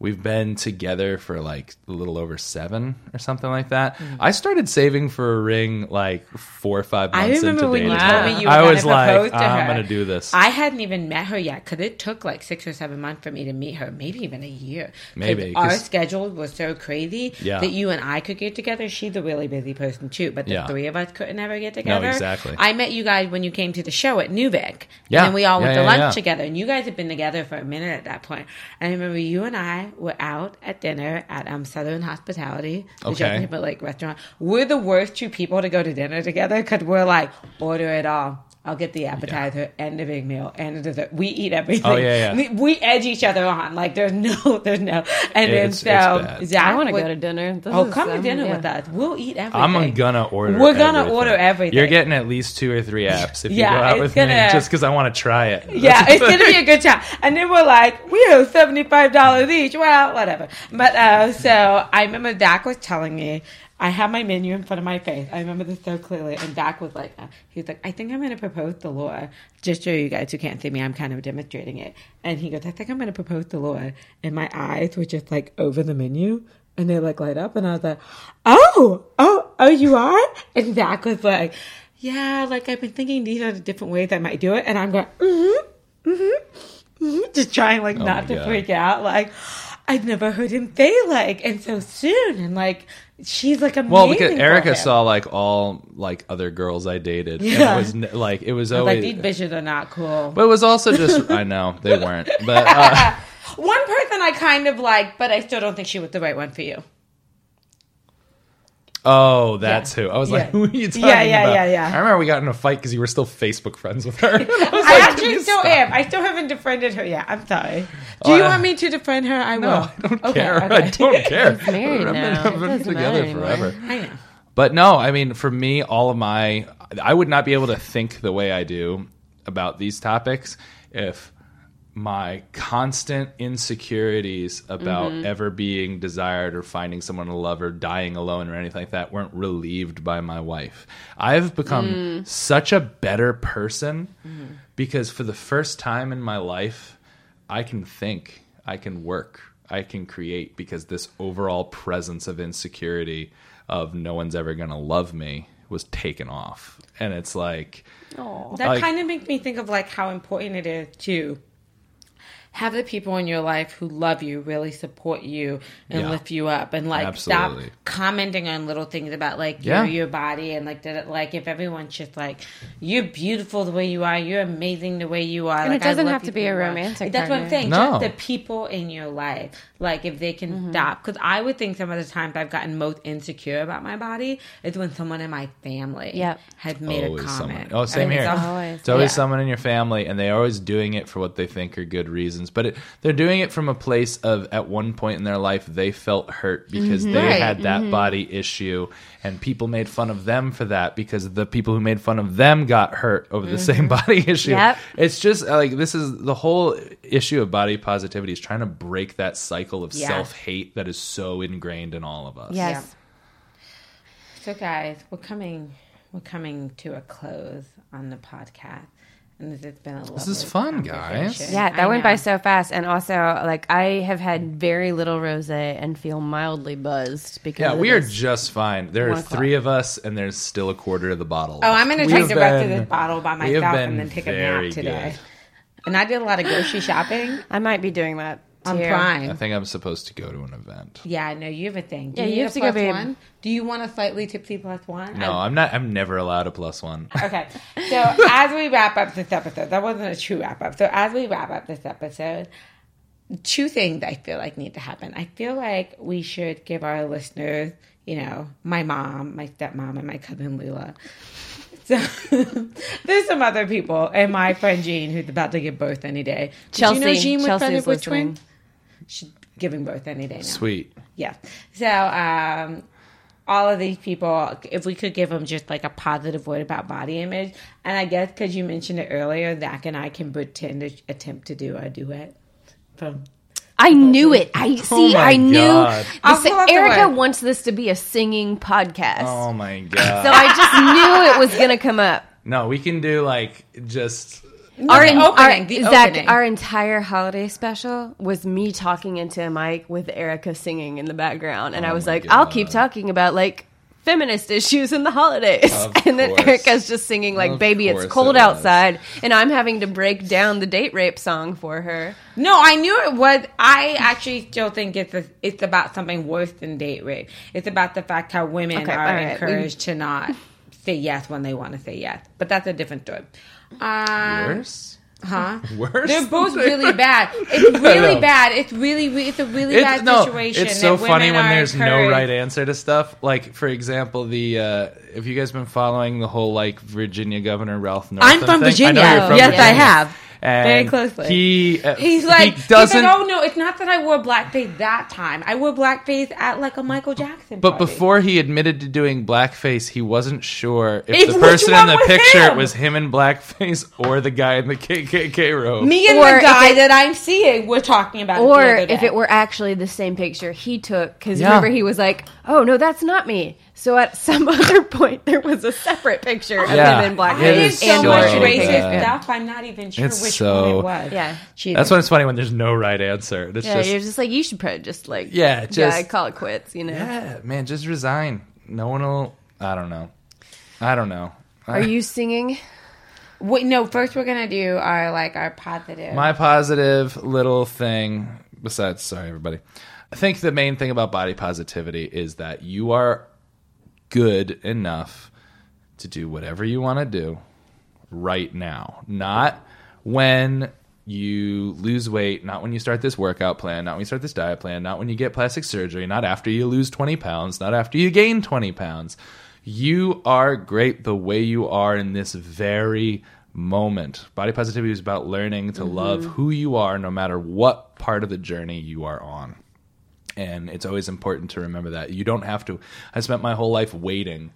we've been together for like a little over seven or something like that. Mm. I started saving for a ring like four or five months. I remember into when you told me you were I going was to like, to I'm gonna do this. I hadn't even met her yet because it took like six or seven months for me to meet her, maybe even a year. Maybe, our schedule was so crazy Yeah. that you and I could get together. She's a really busy person too, but the Yeah. three of us couldn't ever get together. exactly. I met you guys when you came to the show at Newbeck, Yeah. and then we all went Yeah, to yeah, lunch together. And you guys had been together for a minute at that point. And I remember you and I were out at dinner at um, Southern Hospitality, the Okay. But like restaurant. We're the worst two people to go to dinner together because we're like order it all. I'll get the appetizer and the big meal and the dessert. We eat everything. Oh, yeah, yeah. We, we edge each other on. Like there's no, [LAUGHS] there's no. And then It's- so it's. Zach I want to go to dinner. This Oh, is, come to dinner yeah. with us. We'll eat everything. I'm gonna order. We're gonna everything. order everything. You're getting at least two or three apps if Yeah, you go out with gonna- me, just because I want to try it. Yeah, [LAUGHS] it's gonna be a good time. And then we're like, we owe seventy five dollars each. Well, whatever. But uh, so I remember Zach was telling me. I have my menu in front of my face. I remember this so clearly. And Zach was like, uh, he was like, I think I'm going to propose to Laura. Just so you guys who can't see me, I'm kind of demonstrating it. And he goes, I think I'm going to propose to Laura. And my eyes were just like over the menu. And they like light up. And I was like, oh, oh, oh, you are? And Zach was like, yeah, like I've been thinking these are the different ways I might do it. And I'm going, mm-hmm, mm-hmm, mm-hmm. Just trying like Oh not to God. freak out. Like, I've never heard him say like, and so soon. And like, she's like amazing. Well, because for Erica him. saw like all like other girls I dated. and Yeah. it was like it was I was always. like, these bitches are not cool. but it was also just [LAUGHS] I know they weren't, but uh, [LAUGHS] One person I kind of like, but I still don't think she was the right one for you. Oh, that's who. I was like, Yeah. [LAUGHS] who are you talking Yeah, yeah, about? yeah, yeah. I remember we got in a fight because you were still Facebook friends with her. [LAUGHS] I, was I like, actually still stop?" am. I still haven't defriended her yet. I'm sorry. Do Oh, you I- want me to defriend her? I will. No, I don't Okay, care. okay. [LAUGHS] I don't care. He's married I've been, now. I've been doesn't together matter anymore. forever. I know. But no, I mean, for me, all of my, I would not be able to think the way I do about these topics if my constant insecurities about Mm-hmm. ever being desired or finding someone to love or dying alone or anything like that weren't relieved by my wife. I've become Mm. such a better person Mm-hmm. because for the first time in my life, I can think, I can work, I can create because this overall presence of insecurity of no one's ever going to love me was taken off. And it's like, Oh. That Like- kind of makes me think of like how important it is to have the people in your life who love you really support you and Yeah. lift you up and like Absolutely. stop commenting on little things about like Yeah. your your body and like that like if everyone's just like you're beautiful the way you are you're amazing the way you are And like, it doesn't have to be a way you romantic that's what I'm saying No. just the people in your life like if they can Mm-hmm. stop because I would think some of the times I've gotten most insecure about my body is when someone in my family Yep. has made a comment someone. Oh, same And here. it's Always. It's always Yeah. someone in your family, and they're always doing it for what they think are good reasons. But it, they're doing it from a place of at one point in their life they felt hurt because they Right. had that body issue, and people made fun of them for that because the people who made fun of them got hurt over the same mm-hmm. body [LAUGHS] issue. Yep. It's just like this is the whole issue of body positivity is trying to break that cycle of Yeah. self hate that is so ingrained in all of us. Yes. So, guys, we're coming. We're coming to a close on the podcast, and this has been a. This is fun, guys. Yeah, that I went by so fast. And also, like, I have had very little rose and feel mildly buzzed because Yeah, we are just fine. There are One o'clock. three of us, and there's still a quarter of the bottle. Oh, I'm going to We take the rest of this bottle by myself and then take a nap today. good. And I did a lot of grocery shopping I might be doing that. On too. Prime. I think I'm supposed to go to an event. Yeah, I know you have a thing. Do Yeah, you, you need have a to go, plus babe. one? Do you want a slightly tipsy plus one? No, I- I'm not. I'm never allowed a plus one. [LAUGHS] Okay. So as we wrap up this episode, that wasn't a true wrap up. So as we wrap up this episode, two things I feel like need to happen. I feel like we should give our listeners, you know, my mom, my stepmom, and my cousin Lula. So [LAUGHS] there's some other people, and my friend Jean, who's about to give birth any day. Did Chelsea, you know Jean was Chelsea's pregnant with listening. twins? She's giving birth any day now. Sweet. Yeah. So, um, all of these people, if we could give them just like a positive word about body image, and I guess because you mentioned it earlier, Zach and I can pretend to attempt to do a duet. From I knew it. I see. my I knew. This, pull up the Erica wants this to be a singing podcast, Oh my god. so I just knew it was gonna come up. no, we can do like just. Our, the opening, the Zach, opening. our entire holiday special was me talking into a mic with Erica singing in the background, and Oh I was my like, "I'll keep talking about like feminist issues in the holidays," Of [LAUGHS] and then course. Erica's just singing like, Of "Baby, it's cold it outside," and I'm having to break down the date rape song for her. no, I knew it was. I actually still think it's a, it's about something worse than date rape. It's about the fact how women Okay, are all right. encouraged to not say yes when they want to say yes. But that's a different story. Um, Worse. Huh? [LAUGHS] Worse. They're both really bad. [LAUGHS] It's really bad. It's really, re- it's a really It's, bad no, situation. it's so that funny women when are there's no encouraged- right answer to stuff. Like, for example, the uh, if you guys been following the whole like Virginia Governor Ralph Northam I'm from thing? Virginia. I know you're from yes, I have. And Very closely. He uh, He's like, he doesn't. He's like, oh no, it's not that I wore blackface that time. I wore blackface at like a Michael Jackson. But party. before he admitted to doing blackface, he wasn't sure if If the person in the was picture him? was him in blackface [LAUGHS] or the guy in the KKK robe. me and Or the guy it- that I'm seeing, we're talking about. Or the if it were actually the same picture he took, because Yeah. remember he was like, "Oh no, that's not me." So at [LAUGHS] some other point, there was a separate picture of Yeah. him in I blackface. It did so and much so racist bad. stuff. I'm not even sure It's which so- one it was. Yeah. Jesus. That's when it's funny when there's no right answer. It's Yeah, just you're just like you should probably just like Yeah, yeah, just- call it quits. You know. yeah, man, just resign. No one will. I don't know. I don't know. Are you singing? Wait, no. First, we're gonna do our like our positive. My positive little thing, besides, sorry, everybody. I think the main thing about body positivity is that you are good enough to do whatever you want to do right now. Not when you lose weight, not when you start this workout plan, not when you start this diet plan, not when you get plastic surgery, not after you lose 20 pounds, not after you gain 20 pounds. You are great the way you are in this very moment. Body positivity is about learning to mm-hmm. love who you are no matter what part of the journey you are on. And it's always important to remember that. You don't have to. I spent my whole life waiting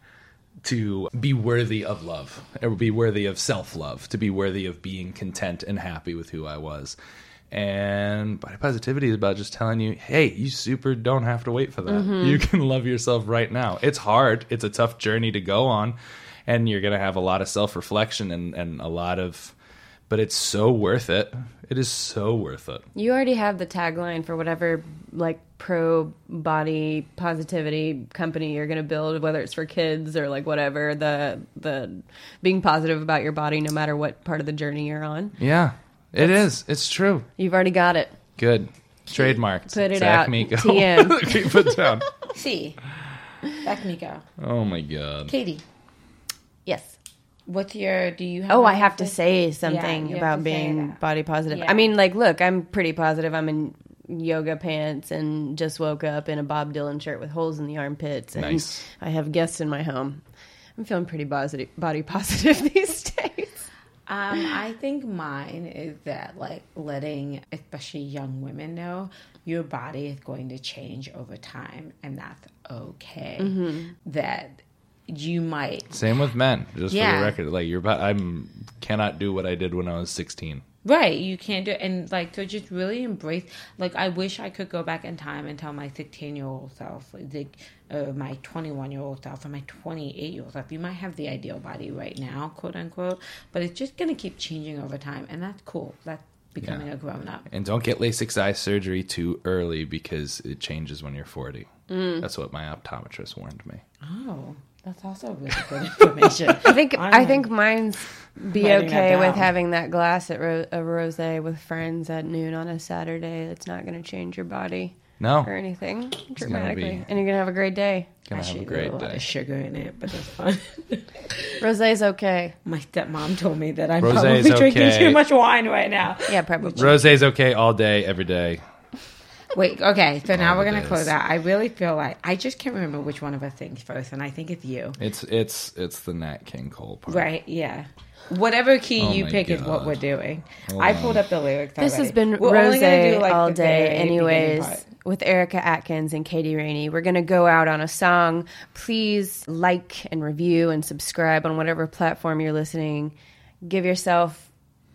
to be worthy of love, or be worthy of self love, to be worthy of being content and happy with who I was. And body positivity is about just telling you, hey, you super don't have to wait for that. Mm-hmm. You can love yourself right now. It's hard, it's a tough journey to go on, and you're going to have a lot of self reflection and, and a lot of, but it's so worth it. It is so worth it. You already have the tagline for whatever like pro body positivity company you're going to build, whether it's for kids or like whatever. The the being positive about your body, no matter what part of the journey you're on. Yeah, it is. It's true. You've already got it. Good. Trademarked. Put it Zach out. Miko. TM. [LAUGHS] Keep it down. [LAUGHS] See, back Miko. Oh my god. Katie, Yes. What's your? Do you have? Oh, I have to other- say something you have about being body positive. Yeah. I mean, like, look, I'm pretty positive. I'm in yoga pants and just woke up in a Bob Dylan shirt with holes in the armpits. And Nice. I have guests in my home. I'm feeling pretty positive, body positive [LAUGHS] these days. Um, I think mine is that like letting especially young women know your body is going to change over time and that's okay. Mm-hmm. That you might Same with men. Just for the record, like you're, about, I'm cannot do what I did when I was 16. Right, you can't do it, and like to just really embrace. Like, I wish I could go back in time and tell my sixteen-year-old self, like, uh, my twenty-one-year-old self, or my twenty-eight-year-old self. You might have the ideal body right now, quote unquote, but it's just gonna keep changing over time, and that's cool. That's becoming Yeah. a grown-up. And don't get LASIK eye surgery too early because it changes when you're 40. Mm. That's what my optometrist warned me. Oh, that's also really good [LAUGHS] information. I think I'm I think mine's be okay with having that glass at ro- a rosé with friends at noon on a Saturday. It's not going to change your body No, or anything dramatically, be- and you're going to have a great day. gonna have a Actually, great a lot day. of sugar in it, but it's fun. [LAUGHS] Rosé's okay. my stepmom told me that I'm Rosé's probably [LAUGHS] drinking too much wine right now. Yeah, probably. Rosé's okay all day, every day. Wait, okay. So now we're gonna days. close out. I really feel like I just can't remember which one of us thinks first, and I think it's you. It's it's it's the Nat King Cole part. Right? Yeah. Whatever key Oh you my pick is what we're doing. Hold I on. pulled up the lyrics. This has been We're only gonna Rosé do, like, all day, anyways, with Erica Atkins and Katie Rainey. We're going to go out on a song. Please like and review and subscribe on whatever platform you're listening. Give yourself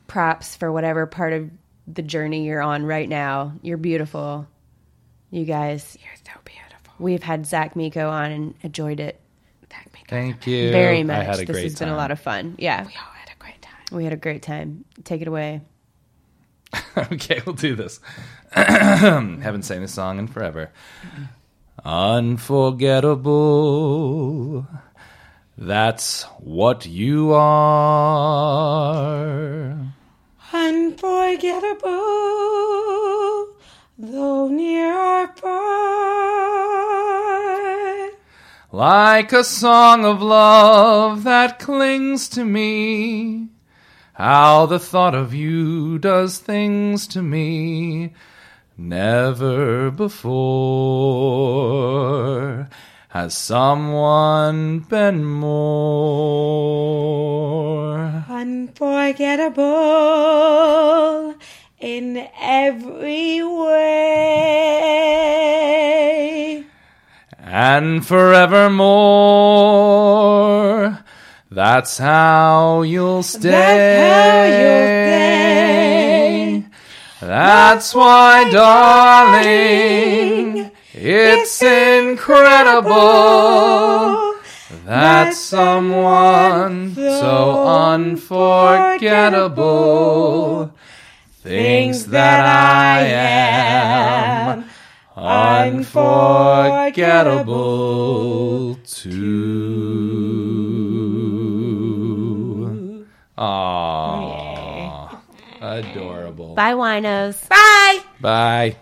props for whatever part of the journey you're on right now. You're beautiful. You guys, You're so beautiful. we've had Zach Miko on and enjoyed it Thank me. Thank you. very much. I had a this great has time. been a lot of fun. Yeah, We all had a great time. we had a great time. Take it away. [LAUGHS] okay, we'll do this. [CLEARS THROAT] Haven't sang this song in forever. Unforgettable. That's what you are. Unforgettable, though near far. Like a song of love that clings to me. How the thought of you does things to me. Never before has someone been more. Unforgettable in every way. and forevermore. That's how you'll stay. stay. That's why, darling, it's incredible that someone so unforgettable thinks that I am unforgettable too. Aww. Adorable. Bye, winos. Bye. Bye.